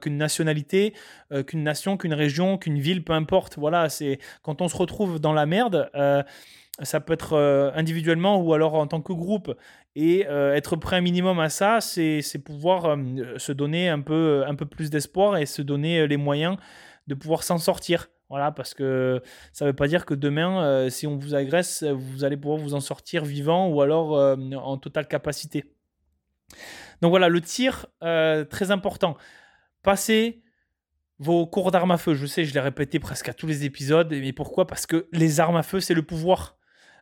qu'une nationalité, qu'une nation, qu'une région, qu'une ville, peu importe. Voilà, c'est quand on se retrouve dans la merde. ça peut être individuellement ou alors en tant que groupe. Et être prêt un minimum à ça, c'est pouvoir se donner un peu, un peu plus d'espoir et se donner les moyens de pouvoir s'en sortir. Voilà, parce que ça ne veut pas dire que demain, euh, si on vous agresse, vous allez pouvoir vous en sortir vivant ou alors euh, en totale capacité. Donc voilà, le tir, euh, très important. Passez vos cours d'armes à feu. Je sais, je l'ai répété presque à tous les épisodes. Mais pourquoi? Parce que les armes à feu, c'est le pouvoir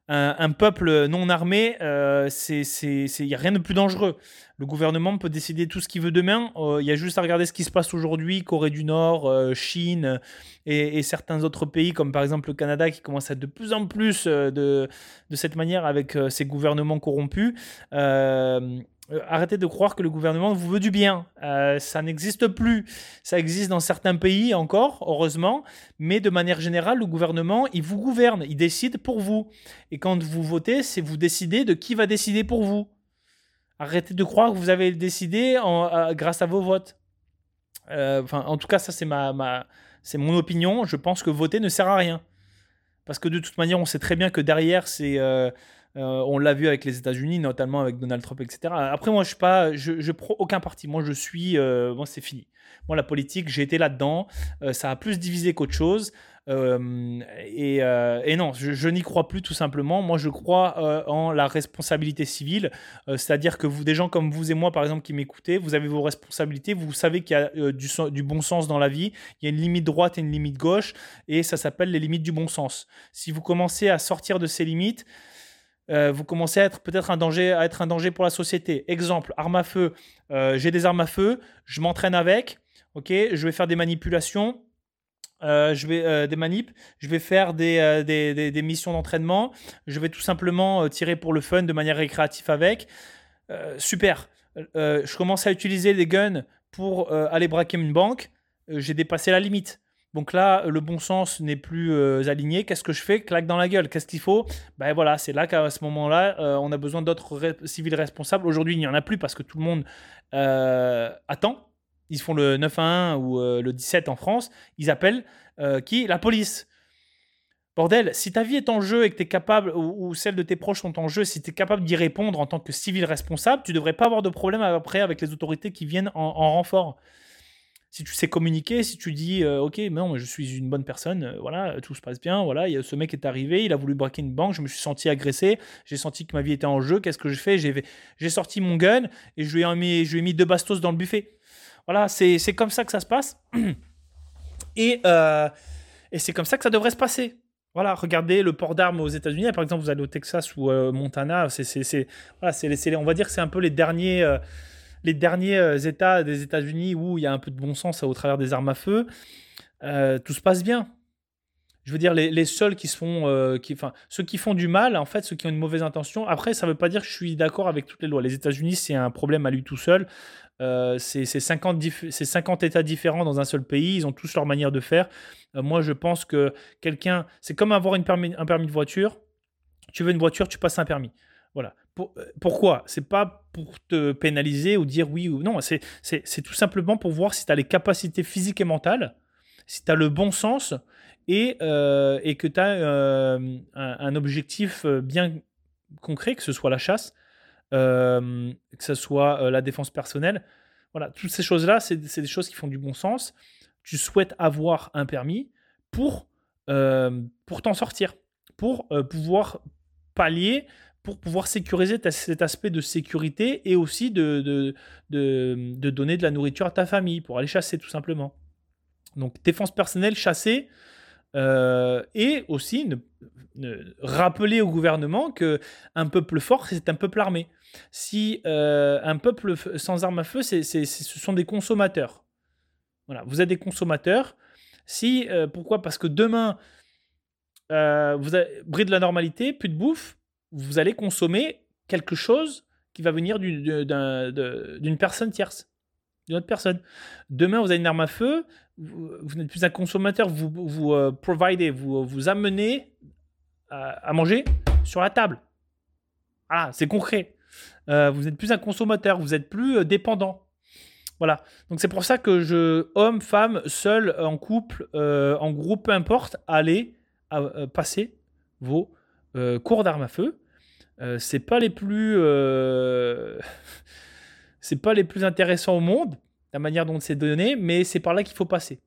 un, peuple non armé, euh, il n'y a rien de plus dangereux. Le gouvernement peut décider tout ce qu'il veut demain. Euh, il y a juste à regarder ce qui se passe aujourd'hui, Corée du Nord, euh, Chine et, certains autres pays, comme par exemple le Canada, qui commence à être de plus en plus de, de cette manière avec ses gouvernements corrompus. Euh, arrêtez de croire que le gouvernement vous veut du bien. Euh, ça n'existe plus. Ça existe dans certains pays encore, heureusement, mais de manière générale, le gouvernement, il vous gouverne, il décide pour vous. Et quand vous votez, c'est vous décidez de qui va décider pour vous. Arrêtez de croire que vous avez décidé euh, grâce à vos votes. en tout cas, ça c'est ma c'est mon opinion. Je pense que voter ne sert à rien. Parce que de toute manière, on sait très bien que derrière, c'est euh, on l'a vu avec les États-Unis, notamment avec Donald Trump, etc. Après, moi, je suis pas, je, prends aucun parti. Moi, je suis, euh, c'est fini. Moi, la politique, j'ai été là-dedans. Euh, ça a plus divisé qu'autre chose. Et, non, je, n'y crois plus tout simplement. Moi, je crois en la responsabilité civile, c'est-à-dire que vous, des gens comme vous et moi, par exemple, qui m'écoutez, vous avez vos responsabilités. Vous savez qu'il y a du, bon sens dans la vie. Il y a une limite droite et une limite gauche, et ça s'appelle les limites du bon sens. Si vous commencez à sortir de ces limites, euh, vous commencez à être peut-être un danger, à être un danger pour la société. Exemple, arme à feu. Euh, j'ai des armes à feu, je m'entraîne avec. Ok, je vais faire des manipulations. Euh, je vais des manips, je vais faire des, des, des, missions d'entraînement, je vais tout simplement tirer pour le fun de manière récréative avec. super. je commence à utiliser des guns pour aller braquer une banque. J'ai dépassé la limite. Donc là, le bon sens n'est plus euh, aligné. Qu'est-ce que je fais? Claque dans la gueule. Qu'est-ce qu'il faut? Ben voilà, c'est là qu'à ce moment-là, euh, on a besoin d'autres civils responsables. Aujourd'hui, il n'y en a plus parce que tout le monde euh, attend. Ils font le 9 1 ou le 17 en France. Ils appellent qui? La police. Bordel, si ta vie est en jeu et que tu es capable, ou, celle de tes proches sont en jeu, si tu es capable d'y répondre en tant que civil responsable, tu devrais pas avoir de problème après avec les autorités qui viennent en renfort si tu sais communiquer, si tu dis euh, ok, non, je suis une bonne personne, euh, voilà, tout se passe bien, voilà, y a, ce mec est arrivé, il a voulu braquer une banque, je me suis senti agressé, j'ai senti que ma vie était en jeu, qu'est-ce que je fais? J'ai sorti mon gun et je lui, ai mis, je mis deux bastos dans le buffet. Voilà, c'est comme ça que ça se passe. *clears throat* Et, euh, et c'est comme ça que ça devrait se passer. Voilà, regardez le port d'armes aux États-Unis. Par exemple, vous allez au Texas ou Montana, c'est, voilà, on va dire que c'est un peu les derniers les derniers euh, États des États-Unis où il y a un peu de bon sens au travers des armes à feu, euh, tout se passe bien. Je veux dire, les, seuls qui font, euh, ceux qui font du mal, en fait, ceux qui ont une mauvaise intention. Après, ça ne veut pas dire que je suis d'accord avec toutes les lois. Les États-Unis, c'est un problème à lui tout seul. c'est 50, 50, États différents dans un seul pays. Ils ont tous leur manière de faire. moi, je pense que quelqu'un, c'est comme avoir une un permis de voiture. Tu veux une voiture, tu passes un permis. Voilà pourquoi? C'est pas pour te pénaliser ou dire oui ou non. C'est tout simplement pour voir si tu as les capacités physiques et mentales, si tu as le bon sens et, et que tu as un, un, objectif bien concret, que ce soit la chasse, que ce soit la défense personnelle. Voilà, toutes ces choses-là, c'est des choses qui font du bon sens. Tu souhaites avoir un permis pour, pour t'en sortir, pour pouvoir pallier pour pouvoir sécuriser cet aspect de sécurité et aussi de, de, de, donner de la nourriture à ta famille pour aller chasser tout simplement. Donc défense personnelle, chasser, euh, et aussi rappeler au gouvernement que un peuple fort, c'est un peuple armé. Si euh, un peuple sans armes à feu, c'est, ce sont des consommateurs. Voilà, vous êtes des consommateurs. Si, euh, pourquoi? Parce que demain, vous avez bris de la normalité, plus de bouffe, vous allez consommer quelque chose qui va venir d'une personne tierce, d'une autre personne. Demain, vous avez une arme à feu, vous, n'êtes plus un consommateur, vous vous euh, providez, vous vous amenez à, manger sur la table. Ah, c'est concret. Euh, vous n'êtes plus un consommateur, vous n'êtes plus euh, dépendant. Voilà. Donc c'est pour ça que je, homme, femme, seul, en couple, en groupe, peu importe, allez passer vos euh, cours d'armes à feu. Euh, c'est pas les plus euh, *laughs* c'est pas les plus intéressants au monde la manière dont c'est donné mais c'est par là qu'il faut passer.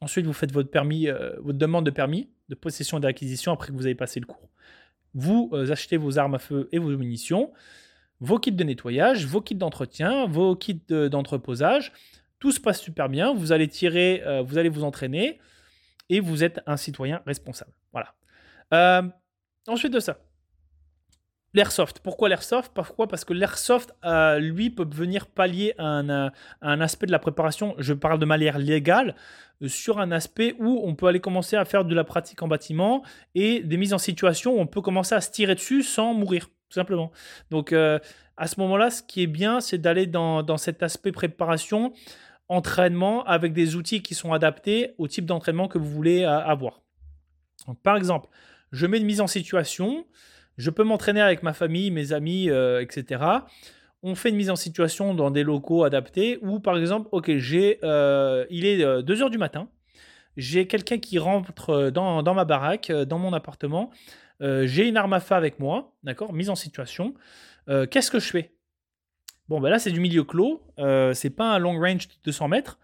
Ensuite vous faites votre permis votre demande de permis de possession et d'acquisition après que vous avez passé le cours. Vous achetez vos armes à feu et vos munitions vos kits de nettoyage vos kits d'entretien vos kits d'entreposage. Tout se passe super bien. Vous allez tirer vous allez vous entraîner et vous êtes un citoyen responsable. Voilà Ensuite de ça, l'airsoft. Pourquoi l'airsoft? Parce que l'airsoft, euh, lui, peut venir pallier un, euh, un, aspect de la préparation, je parle de manière légale, euh, sur un aspect où on peut aller commencer à faire de la pratique en bâtiment et des mises en situation où on peut commencer à se tirer dessus sans mourir, tout simplement. Donc, à ce moment-là, ce qui est bien, c'est d'aller dans, cet aspect préparation, entraînement, avec des outils qui sont adaptés au type d'entraînement que vous voulez avoir. Par exemple, je mets une mise en situation, je peux m'entraîner avec ma famille, mes amis, euh, etc. On fait une mise en situation dans des locaux adaptés ou par exemple, ok, j'ai, euh, il est 2 euh, heures du matin, j'ai quelqu'un qui rentre dans, ma baraque, dans mon appartement, j'ai une arme à feu avec moi, d'accord, mise en situation. Qu'est-ce que je fais? Bon, ben là, c'est du milieu clos, c'est pas un long range de 200 mètres.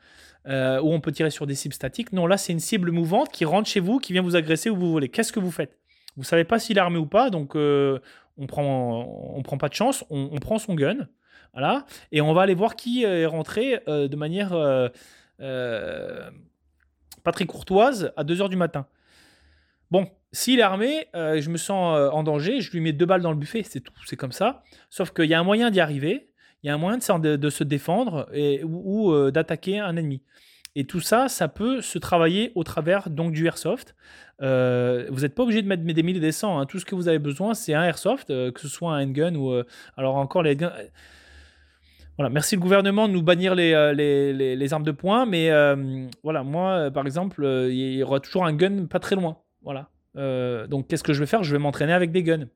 Où on peut tirer sur des cibles statiques. Non, là, c'est une cible mouvante qui rentre chez vous, qui vient vous agresser où vous voulez. Qu'est-ce que vous faites? Vous savez pas s'il est armé ou pas, donc euh, on prend, on prend pas de chance, on, prend son gun, voilà, et on va aller voir qui est rentré euh, de manière pas très courtoise à 2h du matin. Bon, s'il est armé, je me sens en danger, je lui mets deux balles dans le buffet, c'est tout, c'est comme ça. Sauf qu'il y a un moyen d'y arriver, il y a un moyen de, se défendre et, ou, euh, d'attaquer un ennemi. Et tout ça, ça peut se travailler au travers donc du airsoft. Euh, vous n'êtes pas obligé de mettre des mille et des cents. Hein. Tout ce que vous avez besoin, c'est un airsoft, euh, que ce soit un handgun ou alors encore les. Voilà, merci le gouvernement de nous bannir les, les, les, armes de poing, mais voilà, moi, par exemple, il y aura toujours un gun pas très loin. Voilà. donc, qu'est-ce que je vais faire? Je vais m'entraîner avec des guns,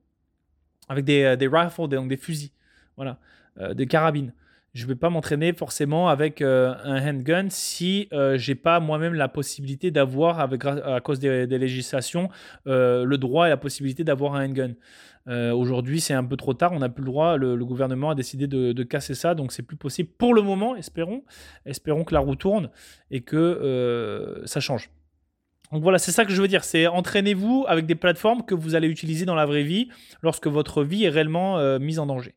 avec des, des rifles, donc des fusils. Voilà. Euh, des carabines. Je ne vais pas m'entraîner forcément avec euh, un handgun si euh, j'ai pas moi-même la possibilité d'avoir, à cause des, législations, le droit et la possibilité d'avoir un handgun. Aujourd'hui, c'est un peu trop tard, on n'a plus le droit. Le, gouvernement a décidé de, casser ça, donc c'est plus possible pour le moment. Espérons, espérons que la roue tourne et que ça change. Donc voilà, c'est ça que je veux dire. C'est entraînez-vous avec des plateformes que vous allez utiliser dans la vraie vie lorsque votre vie est réellement mise en danger.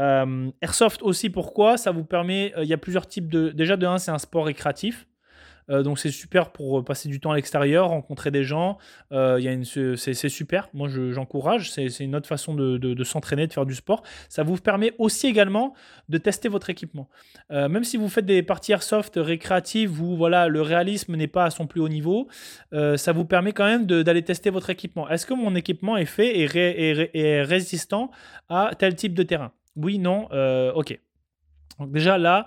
Euh, Airsoft aussi, pourquoi? Ça vous permet, euh, il y a plusieurs types de... Déjà de 1, c'est un sport récréatif. Euh, donc c'est super pour passer du temps à l'extérieur, rencontrer des gens. c'est, super. Moi, j'encourage. c'est, une autre façon de, s'entraîner, de faire du sport. Ça vous permet aussi également de tester votre équipement. même si vous faites des parties airsoft récréatives où voilà le réalisme n'est pas à son plus haut niveau, ça vous permet quand même d'aller tester votre équipement. Est-ce que mon équipement est fait et, et résistant à tel type de terrain? Oui, non, euh, ok. Donc déjà là,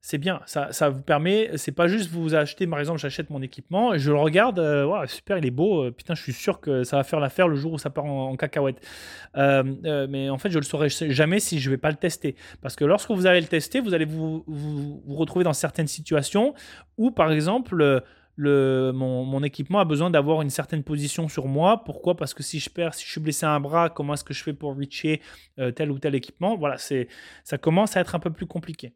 c'est bien. Ça, ça vous permet, c'est pas juste vous achetez, par exemple, j'achète mon équipement et je le regarde, euh, super, il est beau, euh, putain, je suis sûr que ça va faire l'affaire le jour où ça part en, cacahuète. Euh, mais en fait, je le saurai jamais si je vais pas le tester. Parce que lorsque vous allez le tester, vous allez vous, vous, retrouver dans certaines situations où, par exemple, mon, mon, équipement a besoin d'avoir une certaine position sur moi. Pourquoi? Parce que si je perds, si je suis blessé un bras, comment est-ce que je fais pour reacher tel ou tel équipement? Voilà, ça commence à être un peu plus compliqué.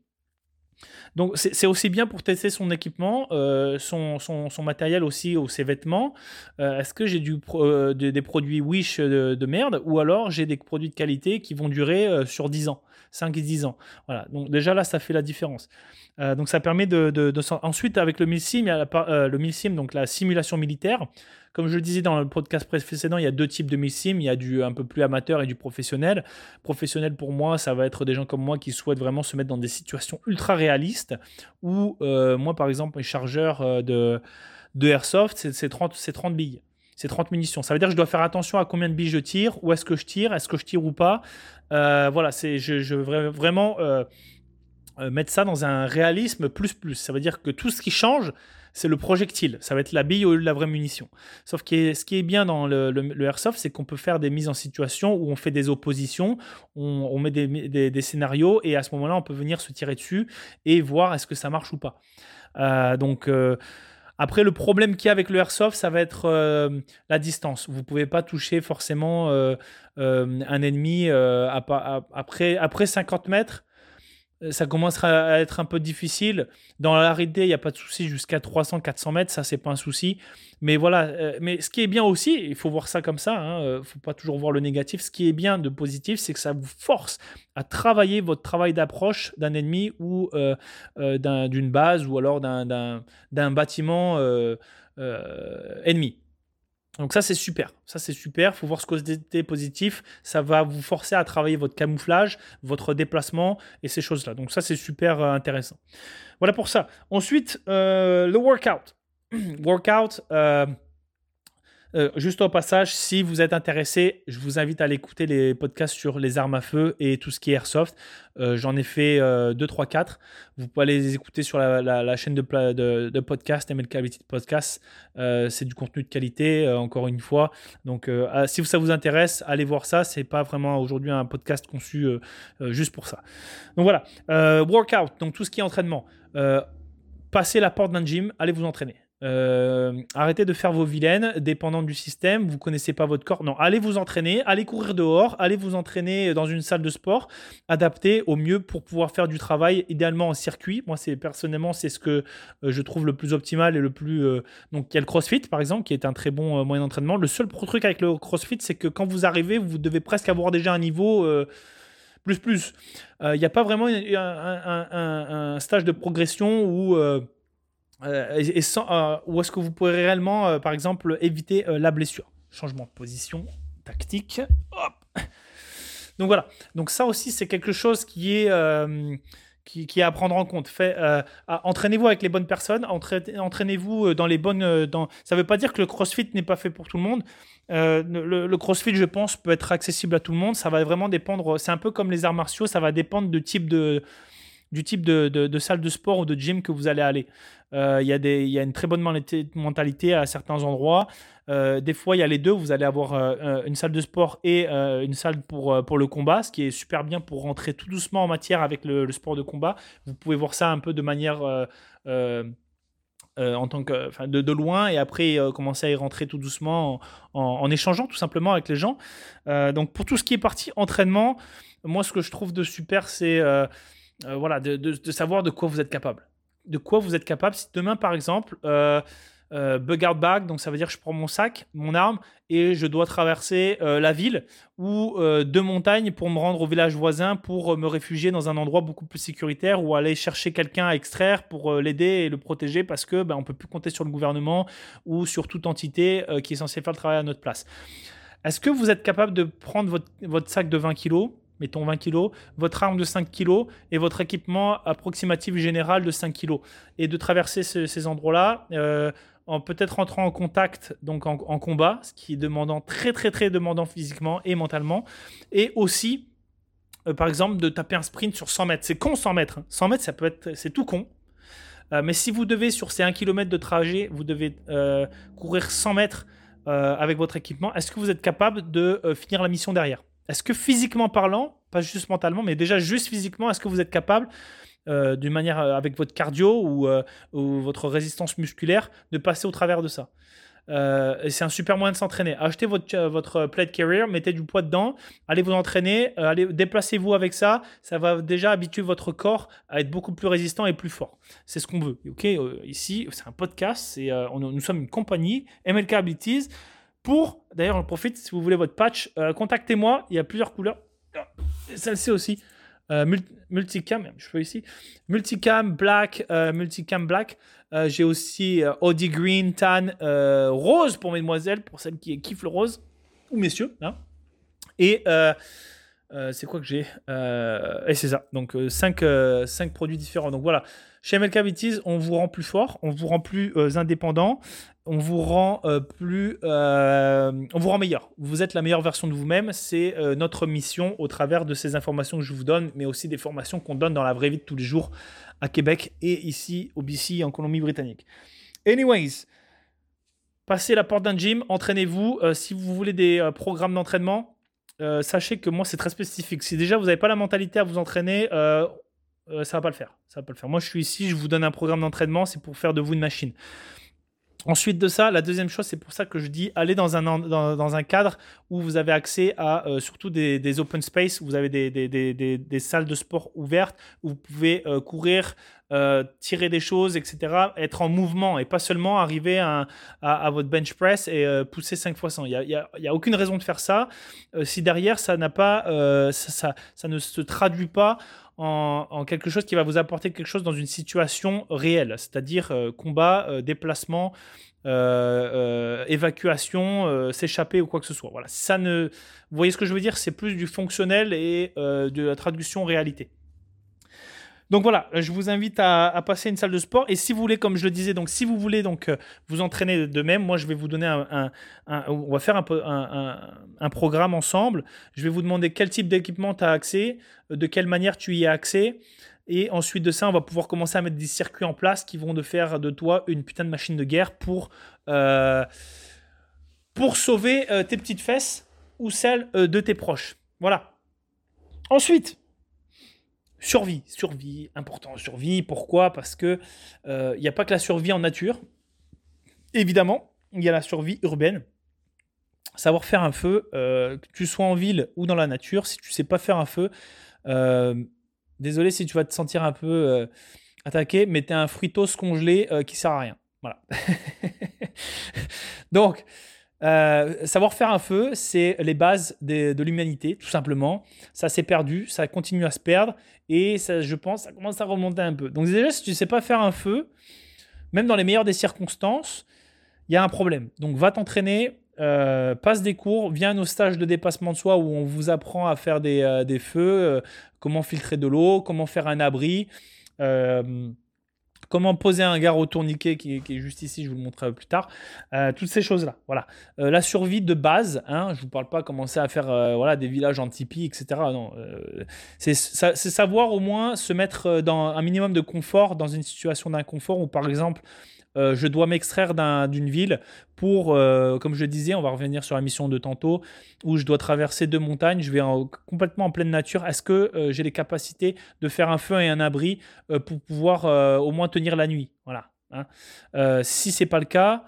Donc c'est aussi bien pour tester son équipement, euh, son, matériel aussi ou ses vêtements. Euh, est-ce que j'ai euh, des produits Wish de, merde ou alors j'ai des produits de qualité qui vont durer sur 10 ans, 5 et 10 ans. Voilà, donc déjà là ça fait la différence. donc ça permet de, de, ensuite avec le milsim, le milsim donc la simulation militaire. Comme je le disais dans le podcast précédent, il y a deux types de milsim. Il y a du un peu plus amateur et du professionnel. Professionnel pour moi, ça va être des gens comme moi qui souhaitent vraiment se mettre dans des situations ultra réalistes. Ou euh, moi, par exemple, mes chargeurs euh, de, de airsoft, c'est 30, 30 billes. C'est 30 munitions. Ça veut dire que je dois faire attention à combien de billes je tire, où est-ce que je tire, est-ce que je tire ou pas. Euh, voilà, c'est je veux vraiment mettre ça dans un réalisme plus plus. Ça veut dire que tout ce qui change, c'est le projectile. Ça va être la bille de la vraie munition. Sauf que ce qui est bien dans le, airsoft, c'est qu'on peut faire des mises en situation où on fait des oppositions, on, met des, scénarios et à ce moment-là, on peut venir se tirer dessus et voir est-ce que ça marche ou pas. Euh, donc. Euh, après, le problème qu'il y a avec le airsoft, ça va être euh, la distance. Vous ne pouvez pas toucher forcément un ennemi après, après 50 mètres ça commencera à être un peu difficile. Dans la réalité, il n'y a pas de souci jusqu'à 300-400 mètres, ça c'est pas un souci. Mais voilà, euh, mais ce qui est bien aussi, il faut voir ça comme ça, il hein, ne euh, faut pas toujours voir le négatif. Ce qui est bien de positif, c'est que ça vous force à travailler votre travail d'approche d'un ennemi ou euh, d'une base ou alors d'un bâtiment ennemi. Donc ça c'est super, ça c'est super, faut voir ce côté positif, ça va vous forcer à travailler votre camouflage, votre déplacement et ces choses-là. Donc ça c'est super euh, intéressant. Voilà pour ça. Ensuite, euh, le workout. *clears throat* workout, euh, euh, juste au passage, si vous êtes intéressé, je vous invite à aller écouter les podcasts sur les armes à feu et tout ce qui est airsoft. Euh, j'en ai fait 2, 3, 4. Vous pouvez les écouter sur la, chaîne de, de, podcast, MLK Podcast. Euh, c'est du contenu de qualité, encore une fois. Donc, ah, si ça vous intéresse, allez voir ça. C'est pas vraiment aujourd'hui un podcast conçu juste pour ça. Donc voilà, workout, donc tout ce qui est entraînement. passez la porte d'un gym, allez vous entraîner. Euh, arrêtez de faire vos vilaines, dépendantes du système, vous connaissez pas votre corps. Non, allez vous entraîner, allez courir dehors, allez vous entraîner dans une salle de sport, adaptée au mieux pour pouvoir faire du travail, idéalement en circuit. Moi, c'est personnellement, c'est ce que euh, je trouve le plus optimal et le plus. Euh, donc, il y a le CrossFit, par exemple, qui est un très bon moyen d'entraînement. Le seul truc avec le CrossFit, c'est que quand vous arrivez, vous devez presque avoir déjà un niveau plus plus. Il n'y a pas vraiment un, stage de progression où euh, euh, où est-ce que vous pourrez réellement, euh, par exemple, éviter la blessure? Changement de position, tactique. *laughs* Donc voilà. Donc ça aussi, c'est quelque chose qui est, qui, est à prendre en compte. Entraînez-vous avec les bonnes personnes. Entraînez-vous dans les bonnes. Ça ne veut pas dire que le CrossFit n'est pas fait pour tout le monde. le, le, CrossFit, je pense, peut être accessible à tout le monde. Ça va vraiment dépendre. C'est un peu comme les arts martiaux. Ça va dépendre de type de du type de, de, salle de sport ou de gym que vous allez aller. Euh, il y, y, a une très bonne mentalité à certains endroits. Euh, des fois, il y a les deux. Vous allez avoir euh, une salle de sport et une salle pour, pour le combat, ce qui est super bien pour rentrer tout doucement en matière avec le, sport de combat. Vous pouvez voir ça un peu de manière en tant que, de, loin et après commencer à y rentrer tout doucement en, en, échangeant tout simplement avec les gens. donc, pour tout ce qui est parti entraînement, moi, ce que je trouve de super, c'est euh, voilà, de, savoir de quoi vous êtes capable. De quoi vous êtes capable. Si demain, par exemple, euh, euh, bug out bag, donc ça veut dire que je prends mon sac, mon arme, et je dois traverser la ville ou deux montagnes pour me rendre au village voisin pour me réfugier dans un endroit beaucoup plus sécuritaire ou aller chercher quelqu'un à extraire pour l'aider et le protéger parce que ben, on peut plus compter sur le gouvernement ou sur toute entité qui est censée faire le travail à notre place. Est-ce que vous êtes capable de prendre votre, votre sac de 20 kilos mettons 20 kg, votre arme de 5 kg et votre équipement approximatif général de 5 kg. Et de traverser ces endroits-là, euh, en peut-être entrant en contact, donc en, combat, ce qui est demandant, très très très demandant physiquement et mentalement, et aussi par exemple, de taper un sprint sur 100 mètres. C'est con 100 mètres. 100 hein. mètres, ça peut être, c'est tout con. mais si vous devez, sur ces 1 km de trajet, vous devez courir 100 mètres avec votre équipement, est-ce que vous êtes capable de finir la mission derrière? Est-ce que physiquement parlant, pas juste mentalement, mais déjà juste physiquement, est-ce que vous êtes capable euh, d'une manière euh, avec votre cardio euh, ou, votre résistance musculaire, de passer au travers de ça? c'est un super moyen de s'entraîner. Achetez votre, votre Plate Carrier, mettez du poids dedans, allez vous entraîner, allez, déplacez-vous avec ça. Ça va déjà habituer votre corps à être beaucoup plus résistant et plus fort. C'est ce qu'on veut. Ok, ici, c'est un podcast, nous sommes une compagnie, MLK Abilities. Pour, d'ailleurs, on profite, si vous voulez votre patch, contactez-moi. Il y a plusieurs couleurs. Celle-ci aussi. Euh, multicam, je peux ici. Multicam black, euh, multicam black. Euh, j'ai aussi Audi green, tan, rose pour mesdemoiselles, pour celles qui kiffent le rose ou messieurs. Hein. Et c'est quoi que j'ai? Et c'est ça. Donc 5 cinq, produits différents. Donc voilà. Chez MLK on vous rend plus fort, on vous rend plus indépendant on vous rend euh, plus, euh, on vous rend meilleur. Vous êtes la meilleure version de vous-même. C'est euh, notre mission au travers de ces informations que je vous donne, mais aussi des formations qu'on donne dans la vraie vie de tous les jours à Québec et ici au BC en Colombie-Britannique. Anyways, passez la porte d'un gym, entraînez-vous. si vous voulez des programmes d'entraînement, sachez que moi c'est très spécifique. Si déjà vous n'avez pas la mentalité à vous entraîner, ça va pas le faire. Ça va pas le faire. Moi je suis ici, je vous donne un programme d'entraînement, c'est pour faire de vous une machine. Ensuite de ça, la deuxième chose, c'est pour ça que je dis allez dans un, dans, un cadre où vous avez accès à euh, surtout des, open space, où vous avez des, des, salles de sport ouvertes, où vous pouvez euh, courir, euh, tirer des choses, etc., être en mouvement et pas seulement arriver à, à, votre bench press et pousser 5 fois 100. Il n'y a, y a, aucune raison de faire ça si derrière ça, n'a pas, ça, ça ne se traduit pas en, quelque chose qui va vous apporter quelque chose dans une situation réelle, c'est-à-dire euh, combat, euh, déplacement, euh, évacuation, s'échapper ou quoi que ce soit. Voilà, ça ne, vous voyez ce que je veux dire, c'est plus du fonctionnel et de la traduction réalité. Donc voilà, je vous invite à, passer une salle de sport. Et si vous voulez, comme je le disais, donc si vous voulez donc euh, vous entraîner de même, moi je vais vous donner un, on va faire un, programme ensemble. Je vais vous demander quel type d'équipement tu as accès, euh, de quelle manière tu y as accès. Et ensuite de ça, on va pouvoir commencer à mettre des circuits en place qui vont de faire de toi une putain de machine de guerre pour, euh, pour sauver tes petites fesses ou celles de tes proches. Voilà. Ensuite, Survie, survie, important, survie. Pourquoi? Parce que il euh, n'y a pas que la survie en nature. Évidemment, il y a la survie urbaine. Savoir faire un feu, euh, que tu sois en ville ou dans la nature, si tu sais pas faire un feu, euh, désolé si tu vas te sentir un peu attaqué, mais tu un fritos congelé qui sert à rien. Voilà. *laughs* Donc, euh, savoir faire un feu, c'est les bases de, l'humanité, tout simplement. Ça s'est perdu, ça continue à se perdre, et je pense, ça commence à remonter un peu. Donc déjà, si tu ne sais pas faire un feu, même dans les meilleures des circonstances, il y a un problème. Donc va t'entraîner, euh, passe des cours, viens à nos stages de dépassement de soi où on vous apprend à faire des, euh, feux, comment filtrer de l'eau, comment faire un abri comment poser un gars au tourniquet qui, est juste ici, je vous le montrerai plus tard. Euh, toutes ces choses-là. Voilà. Euh, la survie de base, hein, je ne vous parle pas commencer à faire euh, voilà, des villages en tipi, etc. C'est savoir au moins se mettre dans un minimum de confort dans une situation d'inconfort où, par exemple, euh, je dois m'extraire d'une ville pour, euh, comme je disais, on va revenir sur la mission de tantôt, où je dois traverser deux montagnes, je vais complètement en pleine nature. Est-ce que euh, j'ai les capacités de faire un feu et un abri pour pouvoir au moins tenir la nuit? Voilà. Hein. si c'est pas le cas,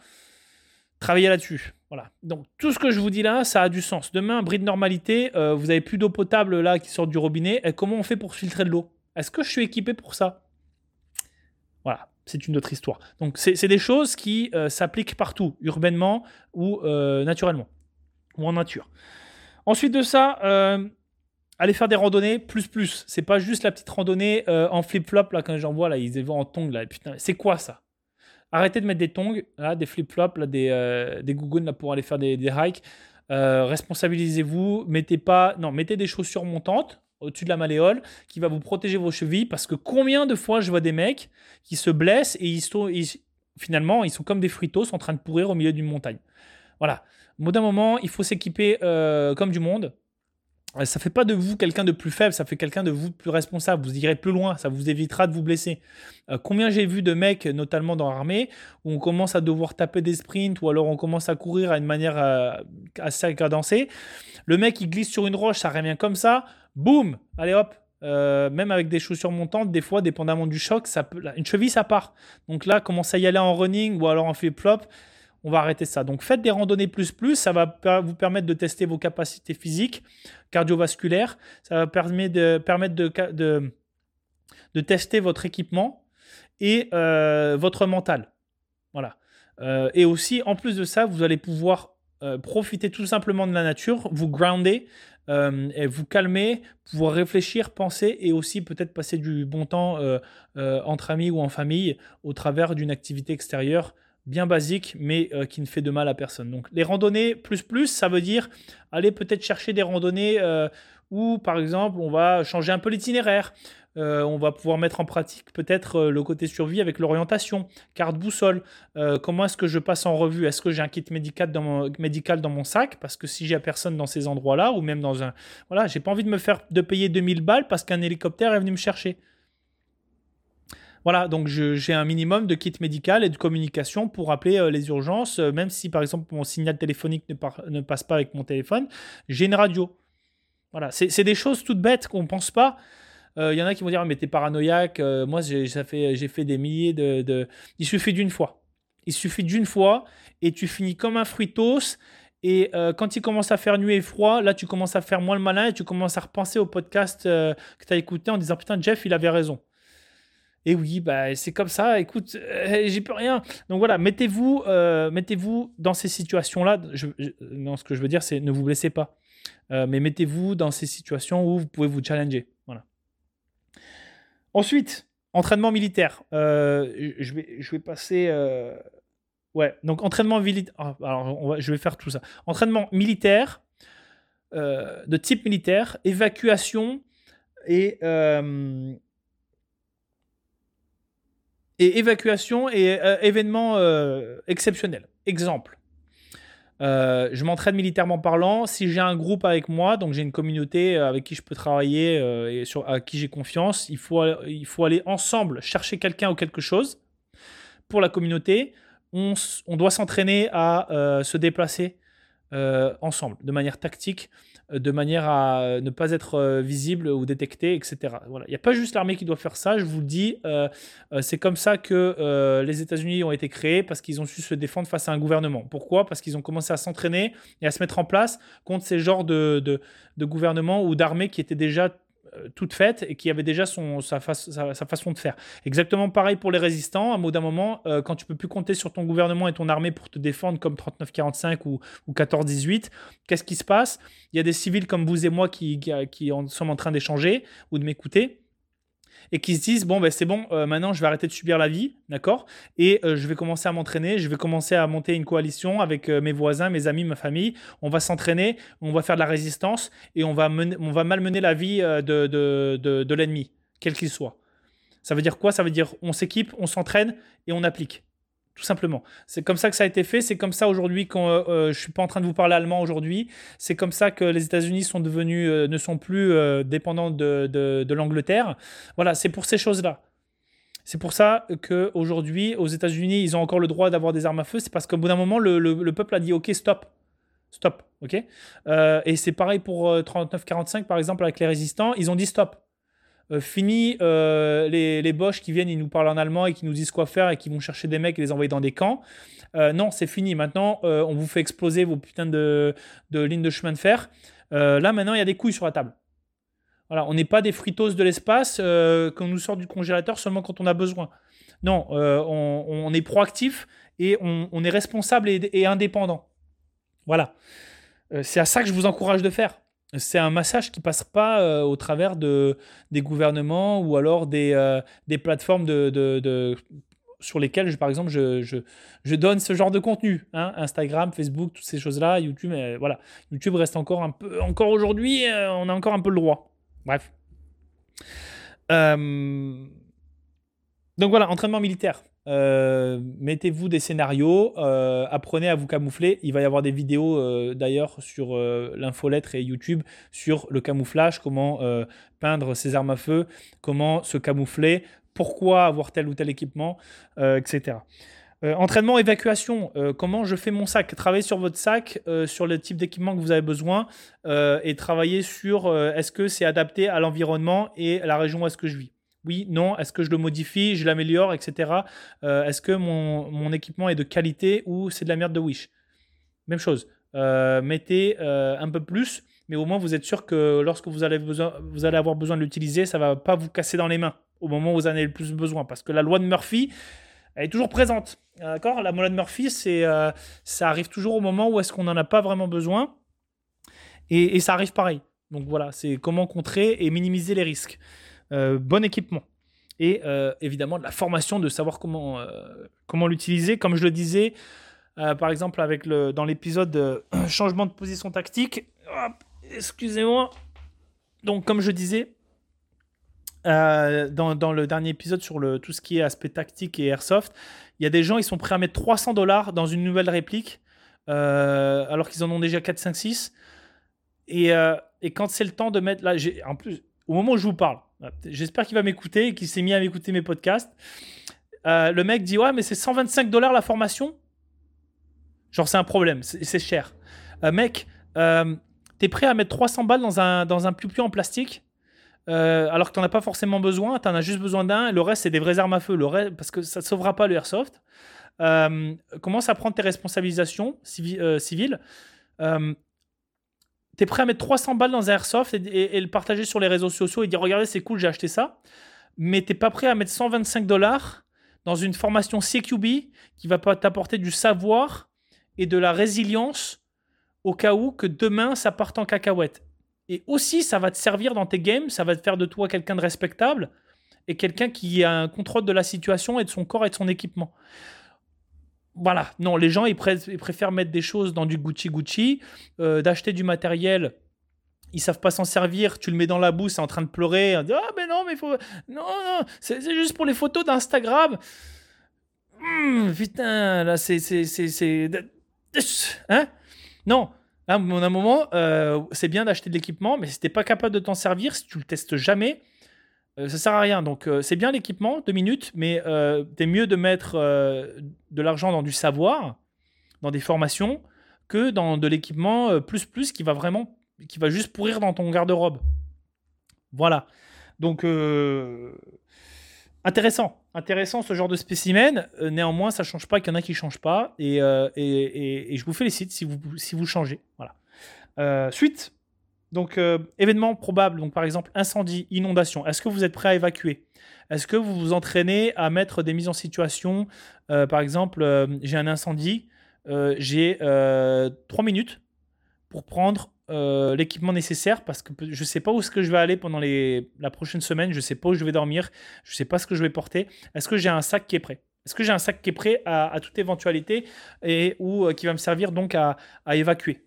travaillez là-dessus. Voilà. Donc tout ce que je vous dis là, ça a du sens. Demain, bris de normalité, vous avez plus d'eau potable là qui sort du robinet. Et comment on fait pour filtrer de l'eau? Est-ce que je suis équipé pour ça? C'est une autre histoire. Donc c'est des choses qui euh, s'appliquent partout, urbainement ou euh, naturellement, ou en nature. Ensuite de ça, euh, allez faire des randonnées plus plus. C'est pas juste la petite randonnée en flip-flop là quand j'en vois là, ils vont en tongs là. Putain, c'est quoi ça? Arrêtez de mettre des tongs, là, des flip-flops, là, des, des gougounes là pour aller faire des, des hikes. responsabilisez-vous, mettez pas, non, mettez des chaussures montantes au-dessus de la malléole qui va vous protéger vos chevilles parce que combien de fois je vois des mecs qui se blessent et ils sont, finalement ils sont comme des fritos en train de pourrir au milieu d'une montagne. Voilà. Au bout d'un moment, il faut s'équiper euh, comme du monde. Ça fait pas de vous quelqu'un de plus faible, ça fait quelqu'un de vous plus responsable. Vous irez plus loin, ça vous évitera de vous blesser. Euh, combien j'ai vu de mecs, notamment dans l'armée, où on commence à devoir taper des sprints ou alors on commence à courir à une manière euh, assez cadencée. Le mec il glisse sur une roche, ça revient comme ça, boum, allez hop. Euh, même avec des chaussures montantes, des fois, dépendamment du choc, une cheville ça part. Donc là, commence à y aller en running ou alors en flip-flop on va arrêter ça. Donc faites des randonnées plus plus, ça va vous permettre de tester vos capacités physiques, cardiovasculaires, ça va permettre de, tester votre équipement et euh, votre mental. Voilà. Euh, et aussi, en plus de ça, vous allez pouvoir euh, profiter tout simplement de la nature, vous grounder, vous calmer, pouvoir réfléchir, penser et aussi peut-être passer du bon temps entre amis ou en famille au travers d'une activité extérieure bien basique, mais euh, qui ne fait de mal à personne. Donc les randonnées plus plus, ça veut dire aller peut-être chercher des randonnées euh, où, par exemple, on va changer un peu l'itinéraire. Euh, on va pouvoir mettre en pratique peut-être le côté survie avec l'orientation, carte boussole. comment est-ce que je passe en revue? Est-ce que j'ai un kit médical dans, mon, médical dans mon sac? Parce que si j'ai personne dans ces endroits-là, ou même dans un... Voilà, j'ai pas envie de me faire de payer 2000 balles parce qu'un hélicoptère est venu me chercher. Voilà, donc j'ai un minimum de kit médical et de communication pour appeler euh, les urgences, euh, même si par exemple mon signal téléphonique ne, passe pas avec mon téléphone, j'ai une radio. Voilà, c'est des choses toutes bêtes qu'on ne pense pas. Il euh, y en a qui vont dire mais t'es paranoïaque. moi j'ai fait, fait des milliers de, Il suffit d'une fois. Il suffit d'une fois et tu finis comme un fruitos. Et quand il commence à faire nuit et froid, là tu commences à faire moins le malin et tu commences à repenser au podcast que tu as écouté en disant putain Jeff il avait raison. Et oui, bah, c'est comme ça. Écoute, euh, j'ai plus rien. Donc voilà, mettez-vous euh, mettez-vous dans ces situations-là. Non, ce que je veux dire, c'est ne vous blessez pas. Euh, mais mettez-vous dans ces situations où vous pouvez vous challenger. Voilà. Ensuite, entraînement militaire. je, vais, je vais passer. Ouais, donc entraînement militaire. Ah, alors, je vais faire tout ça. Entraînement militaire, de type militaire, évacuation et et évacuation et euh, événements euh, exceptionnels. Exemple. Euh, je m'entraîne militairement parlant. Si j'ai un groupe avec moi, donc j'ai une communauté avec qui je peux travailler et sur, à qui j'ai confiance, il faut, il faut aller ensemble chercher quelqu'un ou quelque chose pour la communauté. On, on doit s'entraîner à se déplacer ensemble de manière tactique euh, de manière à euh, ne pas être euh, visible ou détecté, etc. Voilà. Il n'y a pas juste l'armée qui doit faire ça, je vous le dis. c'est comme ça que les États-Unis ont été créés parce qu'ils ont su se défendre face à un gouvernement. Pourquoi? Parce qu'ils ont commencé à s'entraîner et à se mettre en place contre ces genres de, de, de gouvernements ou d'armées qui étaient déjà euh, toute faite et qui avait déjà son, sa, sa, façon de faire. Exactement pareil pour les résistants. À un mot d'un moment, euh, quand tu peux plus compter sur ton gouvernement et ton armée pour te défendre comme 39-45 ou, ou 14-18, qu'est-ce qui se passe? Il y a des civils comme vous et moi qui, qui, qui sommes en train d'échanger ou de m'écouter et qui se disent bon ben c'est bon euh, maintenant je vais arrêter de subir la vie d'accord? Et euh, je vais commencer à m'entraîner je vais commencer à monter une coalition avec euh, mes voisins mes amis ma famille. On va s'entraîner on va faire de la résistance et on va on va malmener la vie de, de l'ennemi quel qu'il soit. Ça veut dire quoi? Ça veut dire on s'équipe on s'entraîne et on applique tout simplement. C'est comme ça que ça a été fait. C'est comme ça aujourd'hui quand euh, euh, je suis pas en train de vous parler allemand aujourd'hui. C'est comme ça que les États-Unis sont devenus, euh, ne sont plus dépendants de, de, l'Angleterre. Voilà, c'est pour ces choses-là. C'est pour ça que aujourd'hui, aux États-Unis, ils ont encore le droit d'avoir des armes à feu. C'est parce qu'au bout d'un moment, le, le, peuple a dit OK, stop, stop, ok? et c'est pareil pour 39-45 par exemple avec les résistants. Ils ont dit stop. Euh, fini euh, les, les Bosch qui viennent, ils nous parlent en allemand et qui nous disent quoi faire et qui vont chercher des mecs et les envoyer dans des camps. Euh, non, c'est fini. Maintenant, on vous fait exploser vos putains de, de lignes de chemin de fer. là, maintenant, il y a des couilles sur la table. Voilà, on n'est pas des fritos de l'espace qu'on nous sort du congélateur seulement quand on a besoin. Non, on, est proactif et on, est responsable et, et indépendant. Voilà. c'est à ça que je vous encourage de faire c'est un massage qui passe pas euh, au travers de, des gouvernements ou alors des, euh, des plateformes de, de, sur lesquelles, je, par exemple, je, je, donne ce genre de contenu. Hein, Instagram, Facebook, toutes ces choses-là, YouTube, voilà. YouTube reste encore un peu... Encore aujourd'hui, euh, on a encore un peu le droit. Bref. Donc voilà, entraînement militaire. Mettez-vous des scénarios, apprenez à vous camoufler. Il va y avoir des vidéos d'ailleurs sur l'infolettre et YouTube sur le camouflage, comment peindre ses armes à feu, comment se camoufler, pourquoi avoir tel ou tel équipement, etc. Euh, entraînement, évacuation, euh, comment je fais mon sac? Travaillez sur votre sac, euh, sur le type d'équipement que vous avez besoin et travailler sur est-ce que c'est adapté à l'environnement et à la région où est-ce que je vis? Oui, non, est-ce que je le modifie, je l'améliore, etc. est-ce que mon, mon, équipement est de qualité ou c'est de la merde de Wish? Même chose. mettez un peu plus, mais au moins vous êtes sûr que lorsque vous allez, besoin, vous allez avoir besoin de l'utiliser, ça va pas vous casser dans les mains au moment où vous en avez le plus besoin. Parce que la loi de Murphy, elle est toujours présente. D'accord? La loi de Murphy, c'est, euh, ça arrive toujours au moment où est-ce qu'on n'en a pas vraiment besoin. Et, ça arrive pareil. Donc voilà, c'est comment contrer et minimiser les risques. Euh, bon équipement. Et euh, évidemment, de la formation, de savoir comment, comment l'utiliser. Comme je le disais, par exemple, avec le, dans l'épisode *clears throat* changement de position tactique. excusez-moi. Donc, comme je disais, dans, dans, le dernier épisode sur le, tout ce qui est aspect tactique et airsoft, il y a des gens, ils sont prêts à mettre 300 dollars dans une nouvelle réplique, euh, alors qu'ils en ont déjà 4, 5, 6. Et, euh, et quand c'est le temps de mettre. Là, en plus, au moment où je vous parle, j'espère qu'il va m'écouter et qu'il s'est mis à m'écouter mes podcasts. Euh, le mec dit Ouais, mais c'est 125 dollars la formation. Genre, c'est un problème, c'est cher. mec, t'es prêt à mettre 300 balles dans un, dans un en plastique euh, alors que tu n'en as pas forcément besoin, tu en as juste besoin d'un, le reste c'est des vraies armes à feu, parce que ça ne sauvera pas le airsoft. Euh, commence à prendre tes responsabilisations euh, civiles? Euh, tu es prêt à mettre 300 balles dans un airsoft et, le partager sur les réseaux sociaux et dire regardez c'est cool j'ai acheté ça, mais t'es pas prêt à mettre 125 dollars dans une formation CQB qui va t'apporter du savoir et de la résilience au cas où que demain ça parte en cacahuète. Et aussi, ça va te servir dans tes games, ça va te faire de toi quelqu'un de respectable et quelqu'un qui a un contrôle de la situation et de son corps et de son équipement. Voilà, non, les gens, ils, préfèrent mettre des choses dans du Gucci Gucci, euh, d'acheter du matériel, ils savent pas s'en servir, tu le mets dans la bouche, c'est en train de pleurer, ah mais non, mais faut... Non, non, c'est juste pour les photos d'Instagram. Hum, putain, là, c'est... Hein? Non, à un moment, euh, c'est bien d'acheter de l'équipement, mais si tu n'es pas capable de t'en servir, si tu le testes jamais, euh, ça sert à rien. Donc, euh, c'est bien l'équipement, deux minutes, mais es mieux de mettre de l'argent dans du savoir, dans des formations, que dans de l'équipement plus plus qui va vraiment, qui va juste pourrir dans ton garde-robe. Voilà. Donc, intéressant intéressant ce genre de spécimen. Euh, néanmoins, ça change pas qu'il y en a qui changent pas. Euh, et, et, je vous félicite si vous, si vous changez. Voilà. Euh, suite. Donc, événement probable. Donc, par exemple, incendie, inondation. Est-ce que vous êtes prêt à évacuer? Est-ce que vous vous entraînez à mettre des mises en situation Par exemple, j'ai un incendie. j'ai trois minutes pour prendre euh, l'équipement nécessaire parce que je ne sais pas où je vais aller pendant les, la prochaine semaine, je ne sais pas où je vais dormir, je ne sais pas ce que je vais porter. Est-ce que j'ai un sac qui est prêt? Est-ce que j'ai un sac qui est prêt à, toute éventualité et ou euh, qui va me servir donc à, évacuer?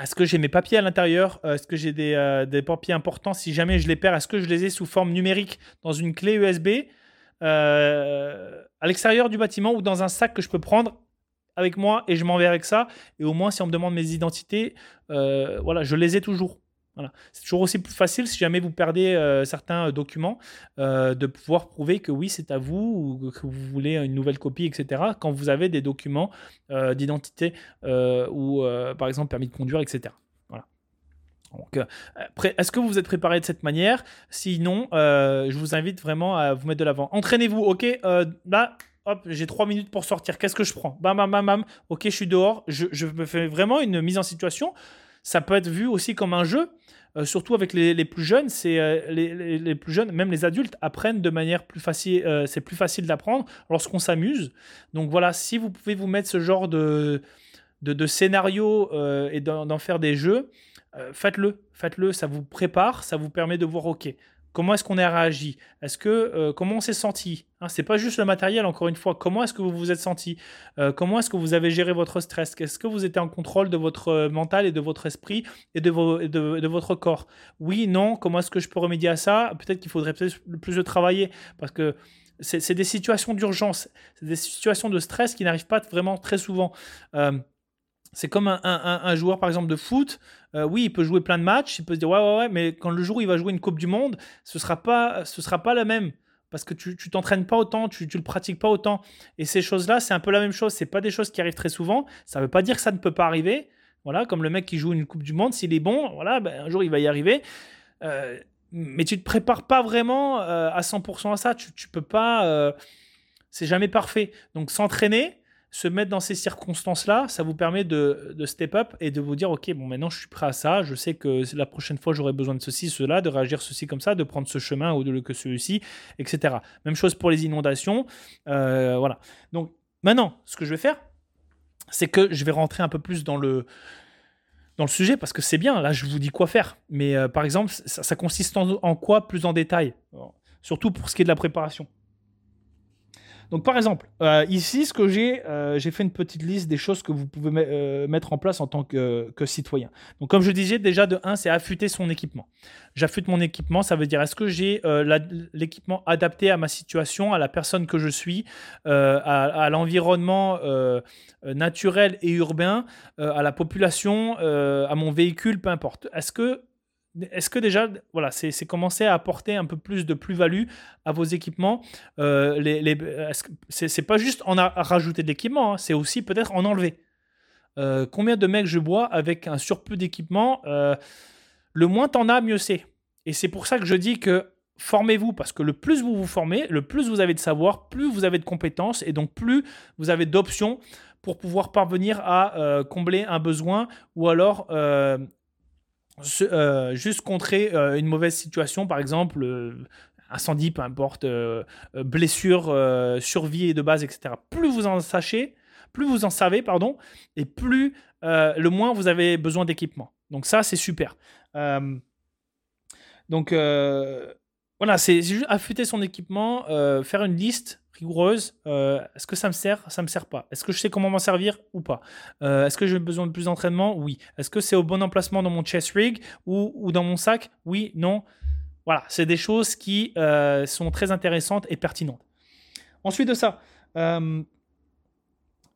Est-ce que j'ai mes papiers à l'intérieur? Est-ce que j'ai des, des, papiers importants? Si jamais je les perds, est-ce que je les ai sous forme numérique dans une clé USB euh, à l'extérieur du bâtiment ou dans un sac que je peux prendre avec moi et je m'en vais avec ça? Et au moins, si on me demande mes identités, euh, voilà, je les ai toujours. Voilà. C'est toujours aussi plus facile si jamais vous perdez euh, certains euh, documents de pouvoir prouver que oui, c'est à vous ou que vous voulez une nouvelle copie, etc. Quand vous avez des documents d'identité ou par exemple permis de conduire, etc. Voilà. Donc, est-ce que vous êtes préparé de cette manière? Sinon, je vous invite vraiment à vous mettre de l'avant. Entraînez-vous, ok Là, hop, j'ai trois minutes pour sortir. Qu'est-ce que je prends? Bam, bam, bam, bam. Ok, je suis dehors. Je, me fais vraiment une mise en situation. Ça peut être vu aussi comme un jeu. Euh, surtout avec les, plus jeunes, c'est euh, les, plus jeunes, même les adultes apprennent de manière plus facile. Euh, c'est plus facile d'apprendre lorsqu'on s'amuse. Donc voilà, si vous pouvez vous mettre ce genre de, de, scénario et d'en faire des jeux, faites-le, faites-le. Ça vous prépare, ça vous permet de voir ok Comment est-ce qu'on a réagi? Est-ce que euh, comment on s'est senti? Hein, C'est pas juste le matériel. Encore une fois, comment est-ce que vous vous êtes senti? Euh, Comment est-ce que vous avez géré votre stress? Est-ce que vous étiez en contrôle de votre euh, mental et de votre esprit et de, de, votre corps? Oui, non. Comment est-ce que je peux remédier à ça? Peut-être qu'il faudrait plus, plus de travailler parce que c'est des situations d'urgence, c'est des situations de stress qui n'arrivent pas vraiment très souvent. C'est comme un, joueur, par exemple, de foot. Euh, oui, il peut jouer plein de matchs, il peut se dire ouais, ouais, ouais, mais quand le jour où il va jouer une Coupe du Monde, ce ne sera, pas, sera pas la même. Parce que tu ne t'entraînes pas autant, tu ne le pratiques pas autant. Et ces choses-là, c'est un peu la même chose. Ce pas des choses qui arrivent très souvent. Ça ne veut pas dire que ça ne peut pas arriver. Voilà, comme le mec qui joue une Coupe du Monde, s'il est bon, voilà, ben, un jour il va y arriver. Euh, mais tu ne te prépares pas vraiment euh, à 100% à ça. Tu, ne peux pas. c'est jamais parfait. Donc s'entraîner, se mettre dans ces circonstances-là, ça vous permet de, step up et de vous dire, OK, bon, maintenant je suis prêt à ça, je sais que la prochaine fois j'aurai besoin de ceci, cela, de réagir ceci comme ça, de prendre ce chemin au lieu que celui-ci, etc. Même chose pour les inondations. Euh, voilà. Donc maintenant, ce que je vais faire, c'est que je vais rentrer un peu plus dans le, dans le sujet parce que c'est bien, là je vous dis quoi faire. Mais euh, par exemple, ça, consiste en, quoi plus en détail? Surtout pour ce qui est de la préparation. Donc par exemple, euh, ici, ce que j'ai, euh, j'ai fait une petite liste des choses que vous pouvez euh, mettre en place en tant que, citoyen. Donc comme je disais, déjà de 1, c'est affûter son équipement. J'affûte mon équipement, ça veut dire est-ce que j'ai l'équipement adapté à ma situation, à la personne que je suis, à, à l'environnement naturel et urbain, à la population, à mon véhicule, peu importe. Est-ce que est-ce que déjà, voilà, c'est commencer à apporter un peu plus de plus-value à vos équipements euh, les, C'est pas juste en rajouter de l'équipement, hein, c'est aussi peut-être en enlever. Euh, combien de mecs je bois avec un surplus d'équipement euh, Le moins t'en as, mieux c'est. Et c'est pour ça que je dis que formez-vous, parce que le plus vous vous formez, le plus vous avez de savoir, plus vous avez de compétences, et donc plus vous avez d'options pour pouvoir parvenir à combler un besoin ou alors euh, juste contrer euh, une mauvaise situation, par exemple, euh, incendie, peu importe, blessure, survie de base, etc. Plus vous en sachez, plus vous en savez, pardon, et plus le moins vous avez besoin d'équipement. Donc ça, c'est super. donc voilà, c'est juste affûter son équipement, faire une liste rigoureuse. Euh, est-ce que ça me sert Ça me sert pas? Est-ce que je sais comment m'en servir ou pas? Euh, Est-ce que j'ai besoin de plus d'entraînement? Oui. Est-ce que c'est au bon emplacement dans mon chest rig ou, dans mon sac? Oui, non. Voilà, c'est des choses qui euh, sont très intéressantes et pertinentes. Ensuite de ça,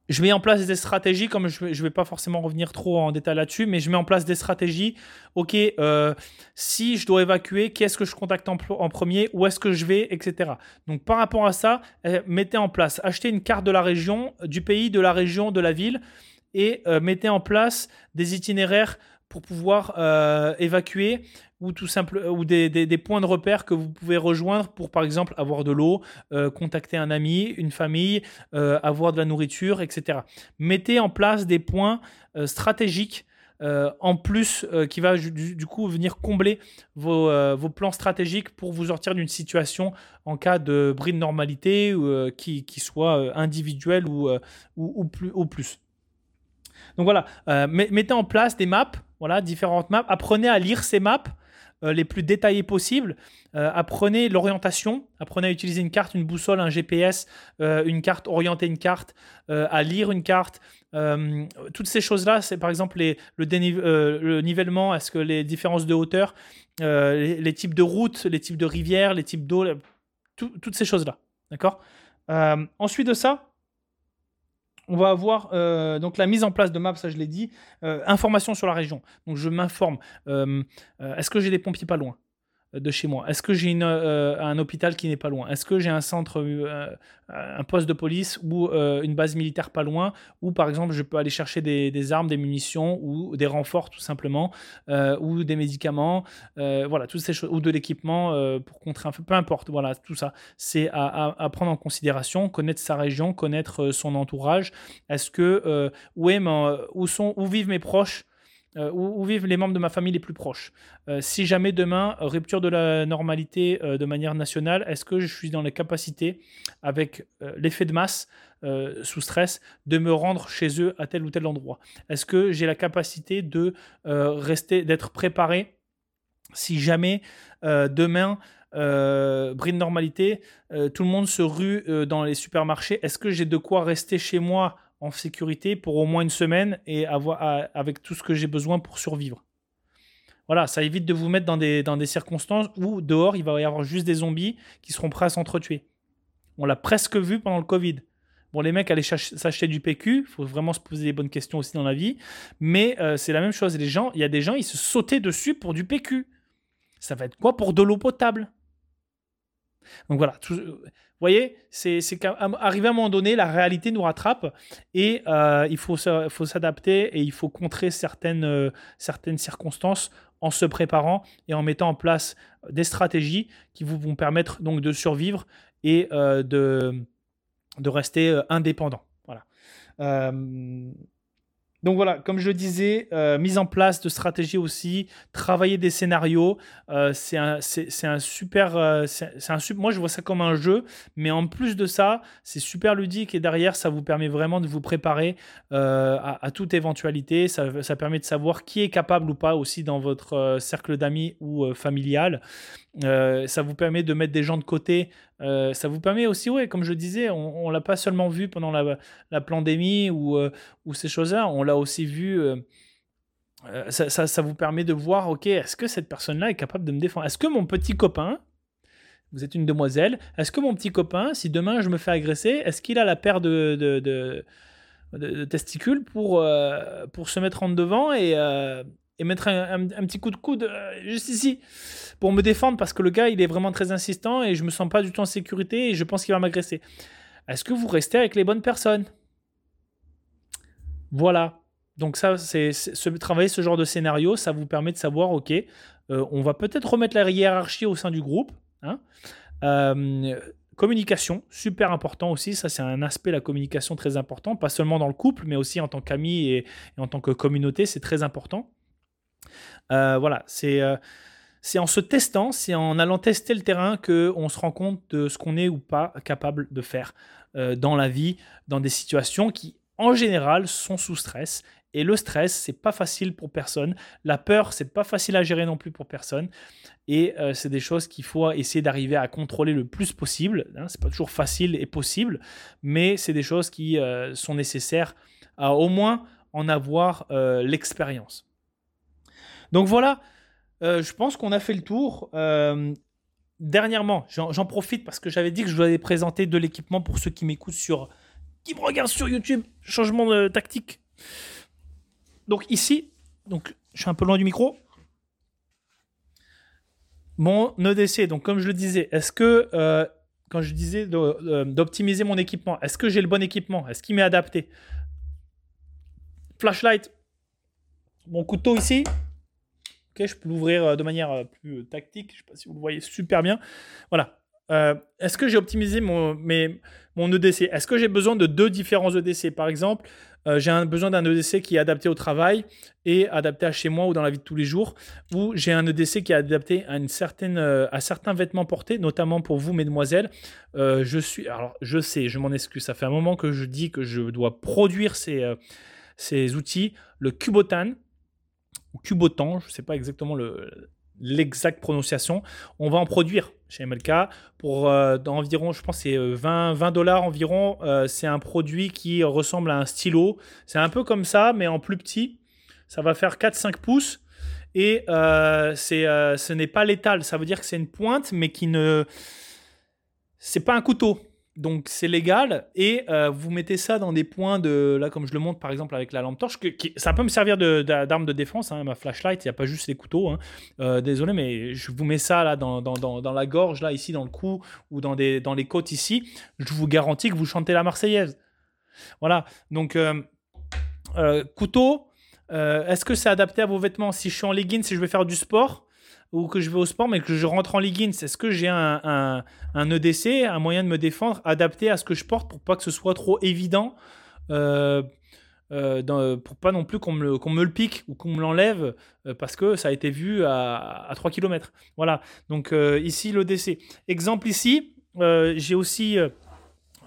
je mets en place des stratégies, comme je ne vais pas forcément revenir trop en détail là-dessus, mais je mets en place des stratégies. Ok, euh, si je dois évacuer, qui est-ce que je contacte en, premier, où est-ce que je vais, etc. Donc par rapport à ça, euh, mettez en place, achetez une carte de la région, du pays, de la région, de la ville, et euh, mettez en place des itinéraires pour pouvoir évacuer ou tout simple ou des, des, points de repère que vous pouvez rejoindre pour par exemple avoir de l'eau, euh, contacter un ami, une famille, euh, avoir de la nourriture, etc. Mettez en place des points euh, stratégiques en plus qui va du, coup venir combler vos, vos, plans stratégiques pour vous sortir d'une situation en cas de bris de normalité qui, qui, soit individuel ou, ou, plus, ou plus. Donc voilà, mettez en place des maps, voilà, différentes maps. Apprenez à lire ces maps euh, les plus détaillés possibles. Euh, apprenez l'orientation, apprenez à utiliser une carte, une boussole, un GPS, euh, une carte, orienter une carte, à lire une carte. toutes ces choses-là, c'est par exemple le, nivellement, est-ce que les différences de hauteur, les, types de routes, les types de rivières, les types d'eau, toutes ces choses-là. D'accord? Ensuite de ça, on va avoir euh, donc la mise en place de maps, ça je l'ai dit, euh, information sur la région. Donc je m'informe. Euh, est-ce que j'ai des pompiers pas loin? De chez moi. Est-ce que j'ai un hôpital qui n'est pas loin? Est-ce que j'ai un centre euh, un poste de police ou euh, une base militaire pas loin, où par exemple je peux aller chercher des, armes, des munitions ou des renforts tout simplement, euh, ou des médicaments, voilà, toutes ces choses, ou de l'équipement pour contrer un feu, peu importe, voilà, tout ça, c'est à, prendre en considération, connaître sa région, connaître son entourage. Est-ce que où, est où, sont, où vivent mes proches euh, où, vivent les membres de ma famille les plus proches. Euh, si jamais demain, rupture de la normalité euh, de manière nationale, est-ce que je suis dans la capacité, avec l'effet de masse, sous stress, de me rendre chez eux à tel ou tel endroit? Est-ce que j'ai la capacité de rester, d'être préparé si jamais demain euh, bris de normalité, tout le monde se rue dans les supermarchés? Est-ce que j'ai de quoi rester chez moi en sécurité pour au moins une semaine et avoir avec tout ce que j'ai besoin pour survivre Voilà, ça évite de vous mettre dans des, des circonstances où dehors il va y avoir juste des zombies qui seront prêts à s'entretuer. On l'a presque vu pendant le Covid. Bon, les mecs allaient s'acheter du PQ, il faut vraiment se poser les bonnes questions aussi dans la vie, mais c'est la même chose. Les gens, il y a des gens, ils se sautaient dessus pour du PQ. Ça va être quoi pour de l'eau potable? Donc voilà, vous voyez, c'est qu'arrivé à un moment donné, la réalité nous rattrape et euh, il faut, faut s'adapter et il faut contrer certaines, euh, certaines circonstances en se préparant et en mettant en place des stratégies qui vous vont permettre donc de survivre et euh, de, de rester indépendant. Voilà. Donc voilà, comme je le disais, euh, mise en place de stratégies aussi, travailler des scénarios, euh, c'est un, super, euh, moi je vois ça comme un jeu, mais en plus de ça, c'est super ludique et derrière ça vous permet vraiment de vous préparer à, toute éventualité, ça, permet de savoir qui est capable ou pas aussi dans votre cercle d'amis ou familial. Ça vous permet de mettre des gens de côté euh, ça vous permet aussi, ouais, comme je disais, on, ne l'a pas seulement vu pendant la, pandémie ou, euh, ou ces choses-là, on l'a aussi vu. Euh, ça, vous permet de voir, ok, est-ce que cette personne-là est capable de me défendre? Est-ce que mon petit copain, vous êtes une demoiselle, est-ce que mon petit copain, si demain je me fais agresser, est-ce qu'il a la paire de, testicules pour, pour se mettre en devant et, et mettre un, petit coup de coude euh, juste ici pour me défendre parce que le gars il est vraiment très insistant et je me sens pas du tout en sécurité et je pense qu'il va m'agresser. Est-ce que vous restez avec les bonnes personnes? Voilà. Donc ça, c'est travailler ce genre de scénario, ça vous permet de savoir, ok, euh, on va peut-être remettre la hiérarchie au sein du groupe. Hein. Euh, communication, super important aussi. Ça, c'est un aspect, la communication, très important. Pas seulement dans le couple, mais aussi en tant qu'ami et, en tant que communauté, c'est très important. Euh, voilà, euh, c'est en se testant, c'est en allant tester le terrain qu'on se rend compte de ce qu'on est ou pas capable de faire euh, dans la vie, dans des situations qui, en général, sont sous stress. Et le stress, c'est pas facile pour personne. La peur, c'est pas facile à gérer non plus pour personne. Et c'est des choses qu'il faut essayer d'arriver à contrôler le plus possible. Hein. C'est pas toujours facile et possible, mais c'est des choses qui sont nécessaires à au moins en avoir l'expérience. Donc voilà, euh, je pense qu'on a fait le tour. Euh, dernièrement, j'en profite parce que j'avais dit que je voulais présenter de l'équipement pour ceux qui m'écoutent sur. qui me regardent sur YouTube. Changement de tactique. Donc ici, donc je suis un peu loin du micro. Mon EDC, donc comme je le disais, est-ce que euh, quand je disais d'optimiser mon équipement, est-ce que j'ai le bon équipement? Est-ce qu'il m'est adapté? Flashlight, mon couteau ici, je peux l'ouvrir euh, de manière euh, plus euh, tactique. Je ne sais pas si vous le voyez super bien. Voilà. Est-ce que j'ai optimisé mon, mes, mon EDC Est-ce que j'ai besoin de deux différents EDC Par exemple, j'ai un, besoin d'un EDC qui est adapté au travail et adapté à chez moi ou dans la vie de tous les jours, ou j'ai un EDC qui est adapté à, une à certains vêtements portés, notamment pour vous, mesdemoiselles. je suis, alors je sais, je m'en excuse, ça fait un moment que je dis que je dois produire ces, ces outils. Le Cubotan, ou Cubotan, je ne sais pas exactement l'exacte prononciation. On va en produire chez MLK pour euh, environ, je pense, c'est 20, euh, 20 dollars environ. Euh, c'est un produit qui ressemble à un stylo. C'est un peu comme ça, mais en plus petit. Ça va faire 4-5 pouces. Et ce n'est pas létal. Ça veut dire que c'est une pointe, mais qui ne. C'est pas un couteau. Donc c'est légal et euh, vous mettez ça dans des points de là comme je le montre par exemple avec la lampe torche ça peut me servir d'arme de, défense hein, ma flashlight il n'y a pas juste les couteaux hein. euh, désolé mais je vous mets ça là dans, dans, dans, la gorge là ici dans le cou ou dans, des, dans les côtes ici. Je vous garantis que vous chantez la marseillaise. Voilà. Donc euh, couteau est-ce que c'est adapté à vos vêtements? Si je suis en leggings si je vais faire du sport ou que je vais au sport, mais que je rentre en Ligue Est-ce que j'ai un, un, EDC, un moyen de me défendre adapté à ce que je porte pour pas que ce soit trop évident euh, euh, pour pas non plus qu'on me, me, le pique ou qu'on me l'enlève euh, parce que ça a été vu à, à 3 km. Voilà, donc ici l'EDC. Exemple ici, j'ai aussi...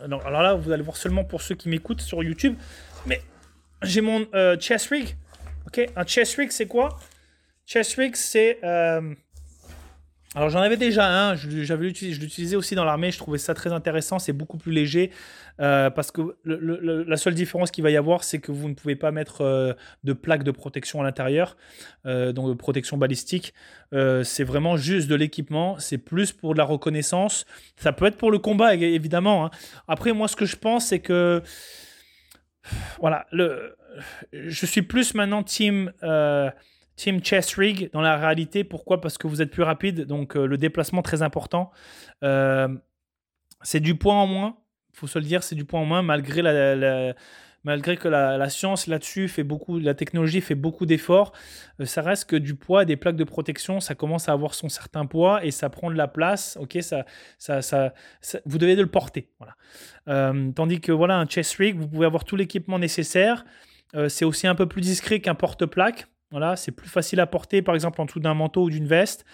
alors là, vous allez voir seulement pour ceux qui m'écoutent sur YouTube, mais j'ai mon chest rig. Ok, un chest rig, c'est quoi? Chest rig, c'est. Euh, Alors j'en avais déjà un, je l'utilisais aussi dans l'armée, je trouvais ça très intéressant, c'est beaucoup plus léger euh, parce que la seule différence qu'il va y avoir c'est que vous ne pouvez pas mettre euh, de plaque de protection à l'intérieur, donc de protection balistique, c'est vraiment juste de l'équipement, c'est plus pour de la reconnaissance, ça peut être pour le combat évidemment. Hein. Après moi ce que je pense c'est que voilà, le, je suis plus maintenant team Team Chess Rig dans la réalité. Pourquoi? Parce que vous êtes plus rapide, donc euh, le déplacement très important. Euh, c'est du poids en moins, il faut se le dire, c'est du poids en moins, malgré, la, malgré que la, science là-dessus fait beaucoup, la technologie fait beaucoup d'efforts. Euh, ça reste que du poids, des plaques de protection, ça commence à avoir son certain poids et ça prend de la place. Ok, ça, ça, vous devez de le porter. Voilà. tandis que voilà, un Chess Rig, vous pouvez avoir tout l'équipement nécessaire. c'est aussi un peu plus discret qu'un porte-plaque. Voilà, c'est plus facile à porter, par exemple, en dessous d'un manteau ou d'une veste.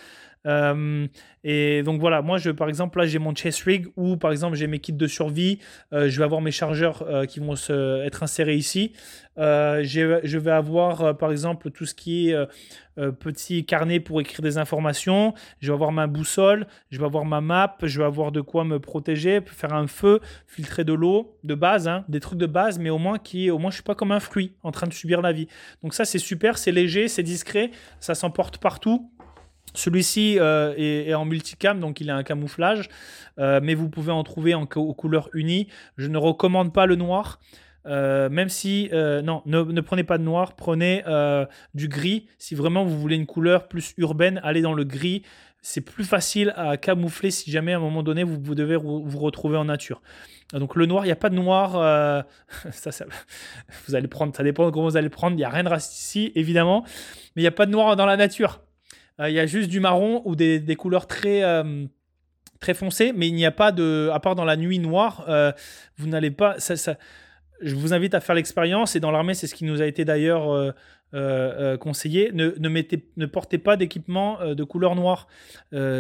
Euh, et donc voilà, moi je, par exemple là j'ai mon chest rig où par exemple j'ai mes kits de survie, euh, je vais avoir mes chargeurs euh, qui vont être insérés ici. je vais avoir par exemple tout ce qui est petit carnet pour écrire des informations. Je vais avoir ma boussole, je vais avoir ma map, je vais avoir de quoi me protéger, faire un feu, filtrer de l'eau de base, hein, des trucs de base, mais au moins qui, au moins je suis pas comme un fruit en train de subir la vie. Donc ça c'est super, c'est léger, c'est discret, ça s'emporte partout. Celui-ci euh, est, en multicam, donc il a un camouflage, euh, mais vous pouvez en trouver en aux couleurs unies. Je ne recommande pas le noir. Euh, même si, non, ne, prenez pas de noir, prenez du gris. Si vraiment vous voulez une couleur plus urbaine, allez dans le gris. C'est plus facile à camoufler si jamais à un moment donné vous, devez vous retrouver en nature. Donc le noir, il n'y a pas de noir. *laughs* ça, vous allez prendre, ça dépend de comment vous allez prendre. Il n'y a rien de raciste ici, évidemment, mais il n'y a pas de noir dans la nature. Euh, il y a juste du marron ou des, couleurs très euh, très foncées, mais il n'y a pas de, à part dans la nuit noire, euh, vous n'allez pas. Ça, ça, je vous invite à faire l'expérience et dans l'armée, c'est ce qui nous a été d'ailleurs conseillé. Ne, ne, mettez, ne portez pas d'équipement de couleur noire.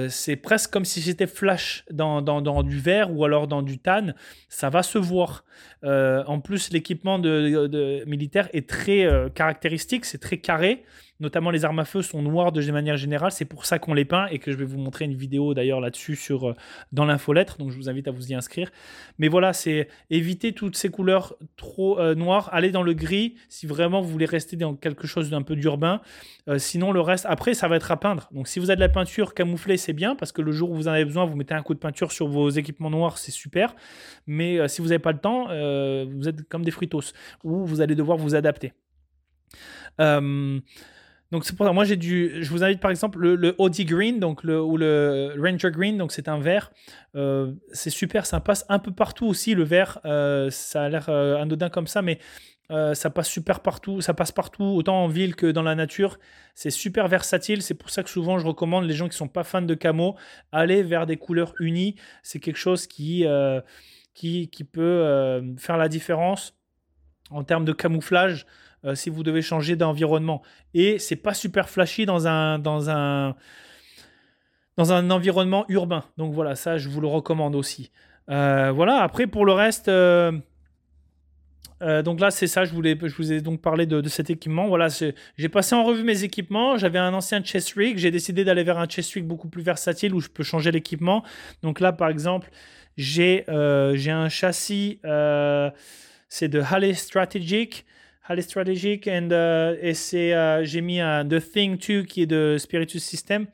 c'est presque comme si c'était flash dans, dans, du vert ou alors dans du tan. Ça va se voir. en plus, l'équipement de, militaire est très caractéristique, c'est très carré notamment les armes à feu sont noires de manière générale. C'est pour ça qu'on les peint et que je vais vous montrer une vidéo d'ailleurs là-dessus sur euh, dans l'infolettre. Donc je vous invite à vous y inscrire. Mais voilà, c'est éviter toutes ces couleurs trop euh, noires. Allez dans le gris si vraiment vous voulez rester dans quelque chose d'un peu d'urbain. Euh, sinon le reste, après ça va être à peindre. Donc si vous avez de la peinture camouflée, c'est bien parce que le jour où vous en avez besoin, vous mettez un coup de peinture sur vos équipements noirs, c'est super. Mais si vous n'avez pas le temps, vous êtes comme des fritos ou vous allez devoir vous adapter. Donc c'est pour ça, moi j'ai du, je vous invite par exemple le, le Audi Green, donc le, ou le Ranger Green, donc c'est un vert, euh, c'est super, ça passe un peu partout aussi le vert, euh, ça a l'air euh, anodin comme ça, mais ça passe super partout, ça passe partout, autant en ville que dans la nature, c'est super versatile, c'est pour ça que souvent je recommande les gens qui sont pas fans de camo, aller vers des couleurs unies, c'est quelque chose qui, qui peut faire la différence en termes de camouflage. Euh, si vous devez changer d'environnement. Et c'est pas super flashy dans un, dans un, dans un environnement urbain. Donc voilà, ça, je vous le recommande aussi. Euh, voilà, après, pour le reste. Euh, donc là, c'est ça, je, voulais, je vous ai donc parlé de, cet équipement. Voilà, j'ai passé en revue mes équipements. J'avais un ancien chest rig. J'ai décidé d'aller vers un chest rig beaucoup plus versatile où je peux changer l'équipement. Donc là, par exemple, j'ai un châssis, c'est de Halle Strategic. Halle Strategic and, uh, et c'est, uh, j'ai mis un The Thing 2 qui est de Spiritus System.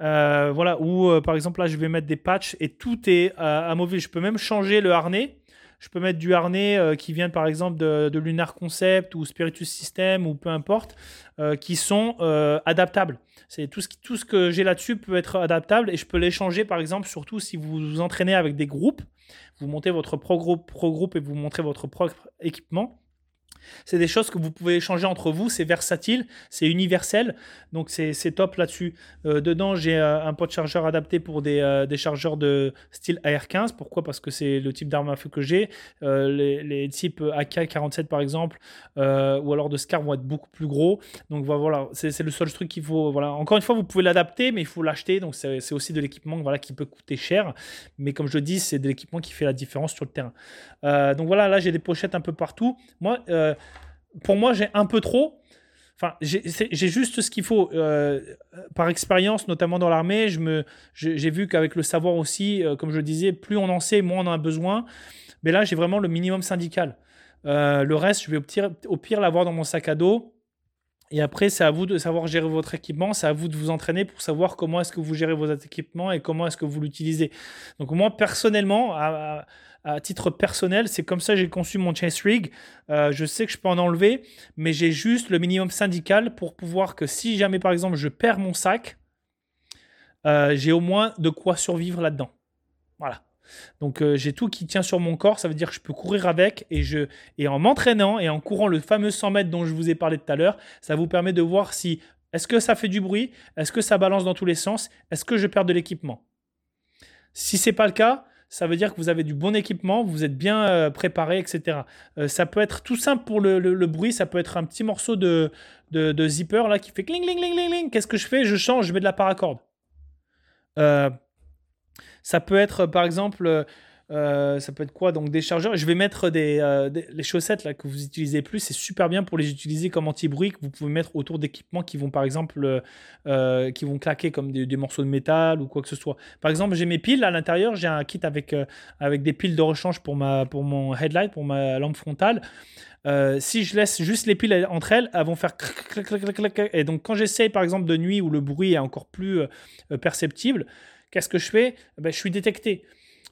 Euh, voilà, où euh, par exemple là je vais mettre des patchs et tout est euh, amovible. Je peux même changer le harnais. Je peux mettre du harnais qui vient par exemple de, Lunar Concept ou Spiritus System ou peu importe, qui sont adaptables. C'est tout ce, tout ce que j'ai là-dessus peut être adaptable et je peux les changer par exemple surtout si vous vous entraînez avec des groupes. Vous montez votre pro groupe, pro groupe et vous montrez votre propre équipement c'est des choses que vous pouvez échanger entre vous, c'est versatile, c'est universel, donc c'est top là-dessus. Euh, dedans, j'ai euh, un pot chargeur adapté pour des, euh, des, chargeurs de style AR15. Pourquoi? Parce que c'est le type d'arme à feu que j'ai. Les, les, types AK-47 par exemple, ou alors de SCAR vont être beaucoup plus gros. Donc voilà, c'est le seul truc qu'il faut. Voilà. Encore une fois, vous pouvez l'adapter, mais il faut l'acheter. Donc c'est aussi de l'équipement voilà, qui peut coûter cher. Mais comme je dis, c'est de l'équipement qui fait la différence sur le terrain. donc voilà, là j'ai des pochettes un peu partout. Moi, pour moi, j'ai un peu trop. Enfin, j'ai juste ce qu'il faut. Euh, par expérience, notamment dans l'armée, j'ai vu qu'avec le savoir aussi, euh, comme je disais, plus on en sait, moins on en a besoin. Mais là, j'ai vraiment le minimum syndical. Euh, le reste, je vais au pire l'avoir dans mon sac à dos. Et après, c'est à vous de savoir gérer votre équipement, c'est à vous de vous entraîner pour savoir comment est-ce que vous gérez vos équipements et comment est-ce que vous l'utilisez. Donc moi, personnellement, à, titre personnel, c'est comme ça que j'ai conçu mon chase rig. Euh, je sais que je peux en enlever, mais j'ai juste le minimum syndical pour pouvoir que si jamais par exemple je perds mon sac, euh, j'ai au moins de quoi survivre là-dedans. Donc euh, j'ai tout qui tient sur mon corps, ça veut dire que je peux courir avec et, en m'entraînant et en courant le fameux 100 mètres dont je vous ai parlé tout à l'heure, ça vous permet de voir si est-ce que ça fait du bruit, est-ce que ça balance dans tous les sens, est-ce que je perds de l'équipement? Si c'est pas le cas, ça veut dire que vous avez du bon équipement, vous êtes bien euh, préparé, etc. Euh, ça peut être tout simple pour le, bruit, ça peut être un petit morceau de, zipper là qui fait cling, cling, cling, cling. Qu'est-ce que je fais? Je change, je mets de la paracorde. Ça peut être par exemple euh, ça peut être quoi Donc des chargeurs. Je vais mettre euh, des, les chaussettes là que vous utilisez plus. C'est super bien pour les utiliser comme anti-bruit que vous pouvez mettre autour d'équipements qui vont par exemple euh, qui vont claquer comme des, morceaux de métal ou quoi que ce soit. Par exemple, j'ai mes piles à l'intérieur. J'ai un kit avec avec des piles de rechange pour ma pour mon headlight pour ma lampe frontale. si je laisse juste les piles entre elles, elles vont faire clac, clac, clac, clac, Et donc, quand j'essaye, par exemple, de nuit où le bruit est encore plus perceptible, qu'est-ce que je fais? Eh ben, Je suis détecté.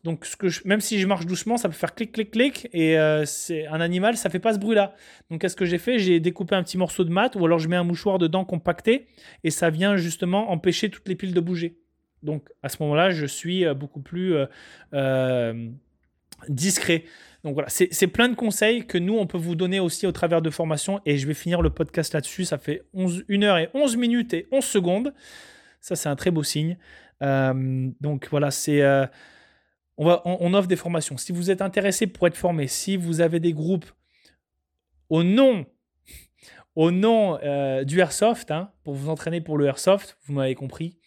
Donc, même si je marche doucement, ça peut faire clic, clic, clic. Et euh, c'est un animal, ça fait pas ce bruit-là. Donc, qu'est-ce que j'ai fait? J'ai découpé un petit morceau de mat ou alors je mets un mouchoir dedans compacté et ça vient justement empêcher toutes les piles de bouger. Donc, à ce moment-là, je suis euh, beaucoup plus euh, discret. Donc voilà, c'est plein de conseils que nous, on peut vous donner aussi au travers de formations. Et je vais finir le podcast là-dessus. Ça fait 11, 1 heure et 11 minutes et 11 secondes. Ça, c'est un très beau signe. Donc voilà, c'est on, offre des formations. Si vous êtes intéressé pour être formé, si vous avez des groupes au nom, au nom euh, du Airsoft, hein, pour vous entraîner pour le Airsoft, vous m'avez compris,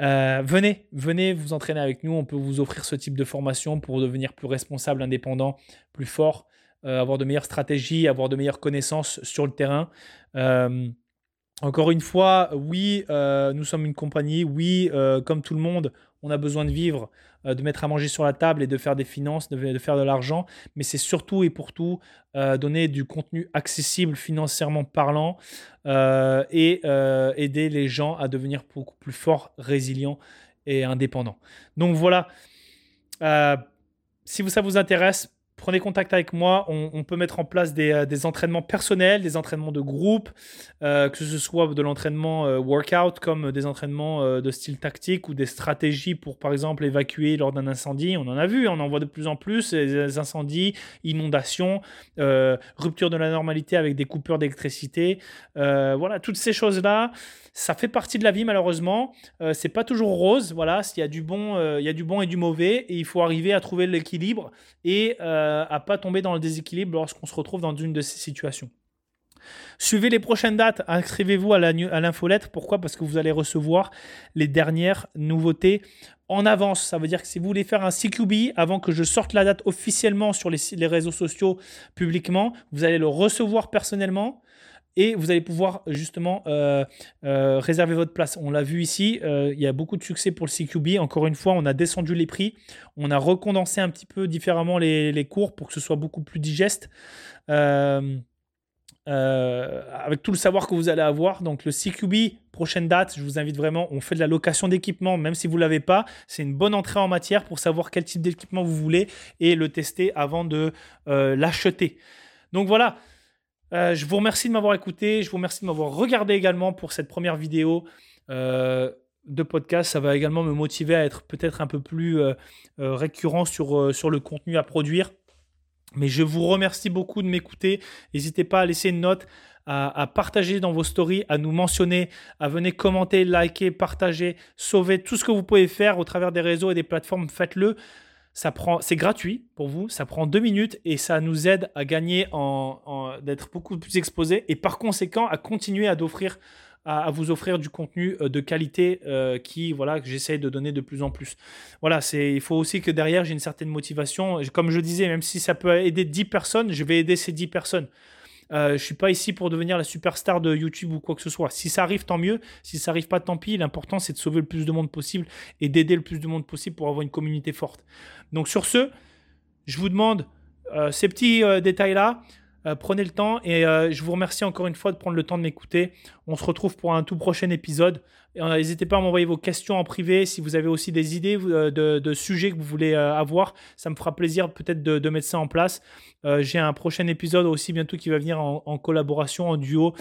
euh, venez, venez vous entraîner avec nous. On peut vous offrir ce type de formation pour devenir plus responsable, indépendant, plus fort, euh, avoir de meilleures stratégies, avoir de meilleures connaissances sur le terrain. Encore une fois, oui, nous sommes une compagnie. Oui, comme tout le monde, on a besoin de vivre. Euh, de mettre à manger sur la table et de faire des finances, de, faire de l'argent, mais c'est surtout et pour tout euh, donner du contenu accessible financièrement parlant euh, et aider les gens à devenir beaucoup plus forts, résilients et indépendants. Donc voilà, si ça vous intéresse, prenez contact avec moi. On, peut mettre en place euh, des, entraînements personnels, des entraînements de groupe, euh, que ce soit de l'entraînement euh, workout comme des entraînements de style tactique ou des stratégies pour, par exemple, évacuer lors d'un incendie. On en a vu, on en voit de plus en plus, des incendies, inondations, rupture de la normalité avec des coupures d'électricité. voilà, toutes ces choses-là ça fait partie de la vie malheureusement. Euh, c'est pas toujours rose. Voilà, il y a du bon, euh, y a du bon et du mauvais, et il faut arriver à trouver l'équilibre et euh, à pas tomber dans le déséquilibre lorsqu'on se retrouve dans une de ces situations. Suivez les prochaines dates, inscrivez-vous à l'infolettre. Pourquoi? Parce que vous allez recevoir les dernières nouveautés en avance. Ça veut dire que si vous voulez faire un CQB avant que je sorte la date officiellement sur les réseaux sociaux publiquement, vous allez le recevoir personnellement et vous allez pouvoir justement euh, euh, réserver votre place. On l'a vu ici, euh, il y a beaucoup de succès pour le CQB. Encore une fois, on a descendu les prix, on a recondensé un petit peu différemment les, cours pour que ce soit beaucoup plus digeste. avec tout le savoir que vous allez avoir. Donc le CQB, prochaine date, je vous invite vraiment, on fait de la location d'équipement, même si vous ne l'avez pas. C'est une bonne entrée en matière pour savoir quel type d'équipement vous voulez et le tester avant de l'acheter. Donc voilà, euh, je vous remercie de m'avoir écouté. Je vous remercie de m'avoir regardé également pour cette première vidéo euh, de podcast. Ça va également me motiver à être peut-être un peu plus euh, récurrent sur, le contenu à produire. Mais je vous remercie beaucoup de m'écouter. N'hésitez pas à laisser une note, à, partager dans vos stories, à nous mentionner, à venir commenter, liker, partager, sauver tout ce que vous pouvez faire au travers des réseaux et des plateformes. Faites-le c'est gratuit pour vous, ça prend deux minutes et ça nous aide à gagner en, d'être beaucoup plus exposé et par conséquent à continuer à vous offrir du contenu euh, de qualité euh, qui voilà que j'essaie de donner de plus en plus. Voilà, il faut aussi que derrière j'ai une certaine motivation. Comme je disais, même si ça peut aider 10 personnes, je vais aider ces 10 personnes. Euh, je suis pas ici pour devenir la superstar de YouTube ou quoi que ce soit. Si ça arrive, tant mieux. Si ça arrive pas, tant pis. L'important, c'est de sauver le plus de monde possible et d'aider le plus de monde possible pour avoir une communauté forte. Donc sur ce, je vous demande euh, ces petits euh, détails-là. Euh, prenez le temps et je vous remercie encore une fois de prendre le temps de m'écouter. On se retrouve pour un tout prochain épisode. N'hésitez pas à m'envoyer vos questions en privé si vous avez aussi des idées de, sujets que vous voulez avoir. Ça me fera plaisir peut-être de, mettre ça en place. J'ai un prochain épisode aussi bientôt qui va venir en, en collaboration, en duo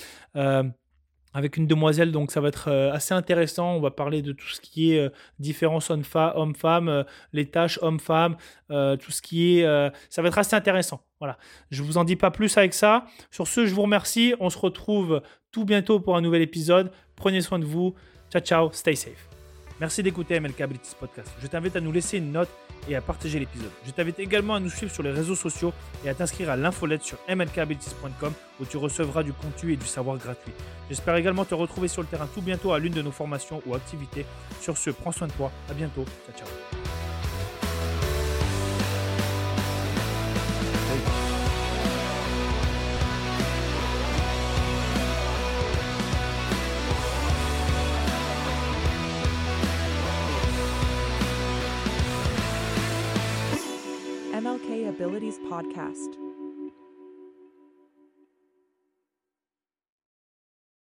avec une demoiselle, donc ça va être euh, assez intéressant. On va parler de tout ce qui est euh, différence homme-femme, euh, les tâches homme-femme, tout ce qui est... ça va être assez intéressant. Voilà. Je vous en dis pas plus avec ça. Sur ce, je vous remercie. On se retrouve tout bientôt pour un nouvel épisode. Prenez soin de vous. Ciao, ciao. Stay safe. Merci d'écouter MLK Abilities Podcast. Je t'invite à nous laisser une note et à partager l'épisode. Je t'invite également à nous suivre sur les réseaux sociaux et à t'inscrire à l'infolette sur mlkabilities.com où tu recevras du contenu et du savoir gratuit. J'espère également te retrouver sur le terrain tout bientôt à l'une de nos formations ou activités. Sur ce, prends soin de toi. À bientôt. Ciao, ciao. Abilities Podcast.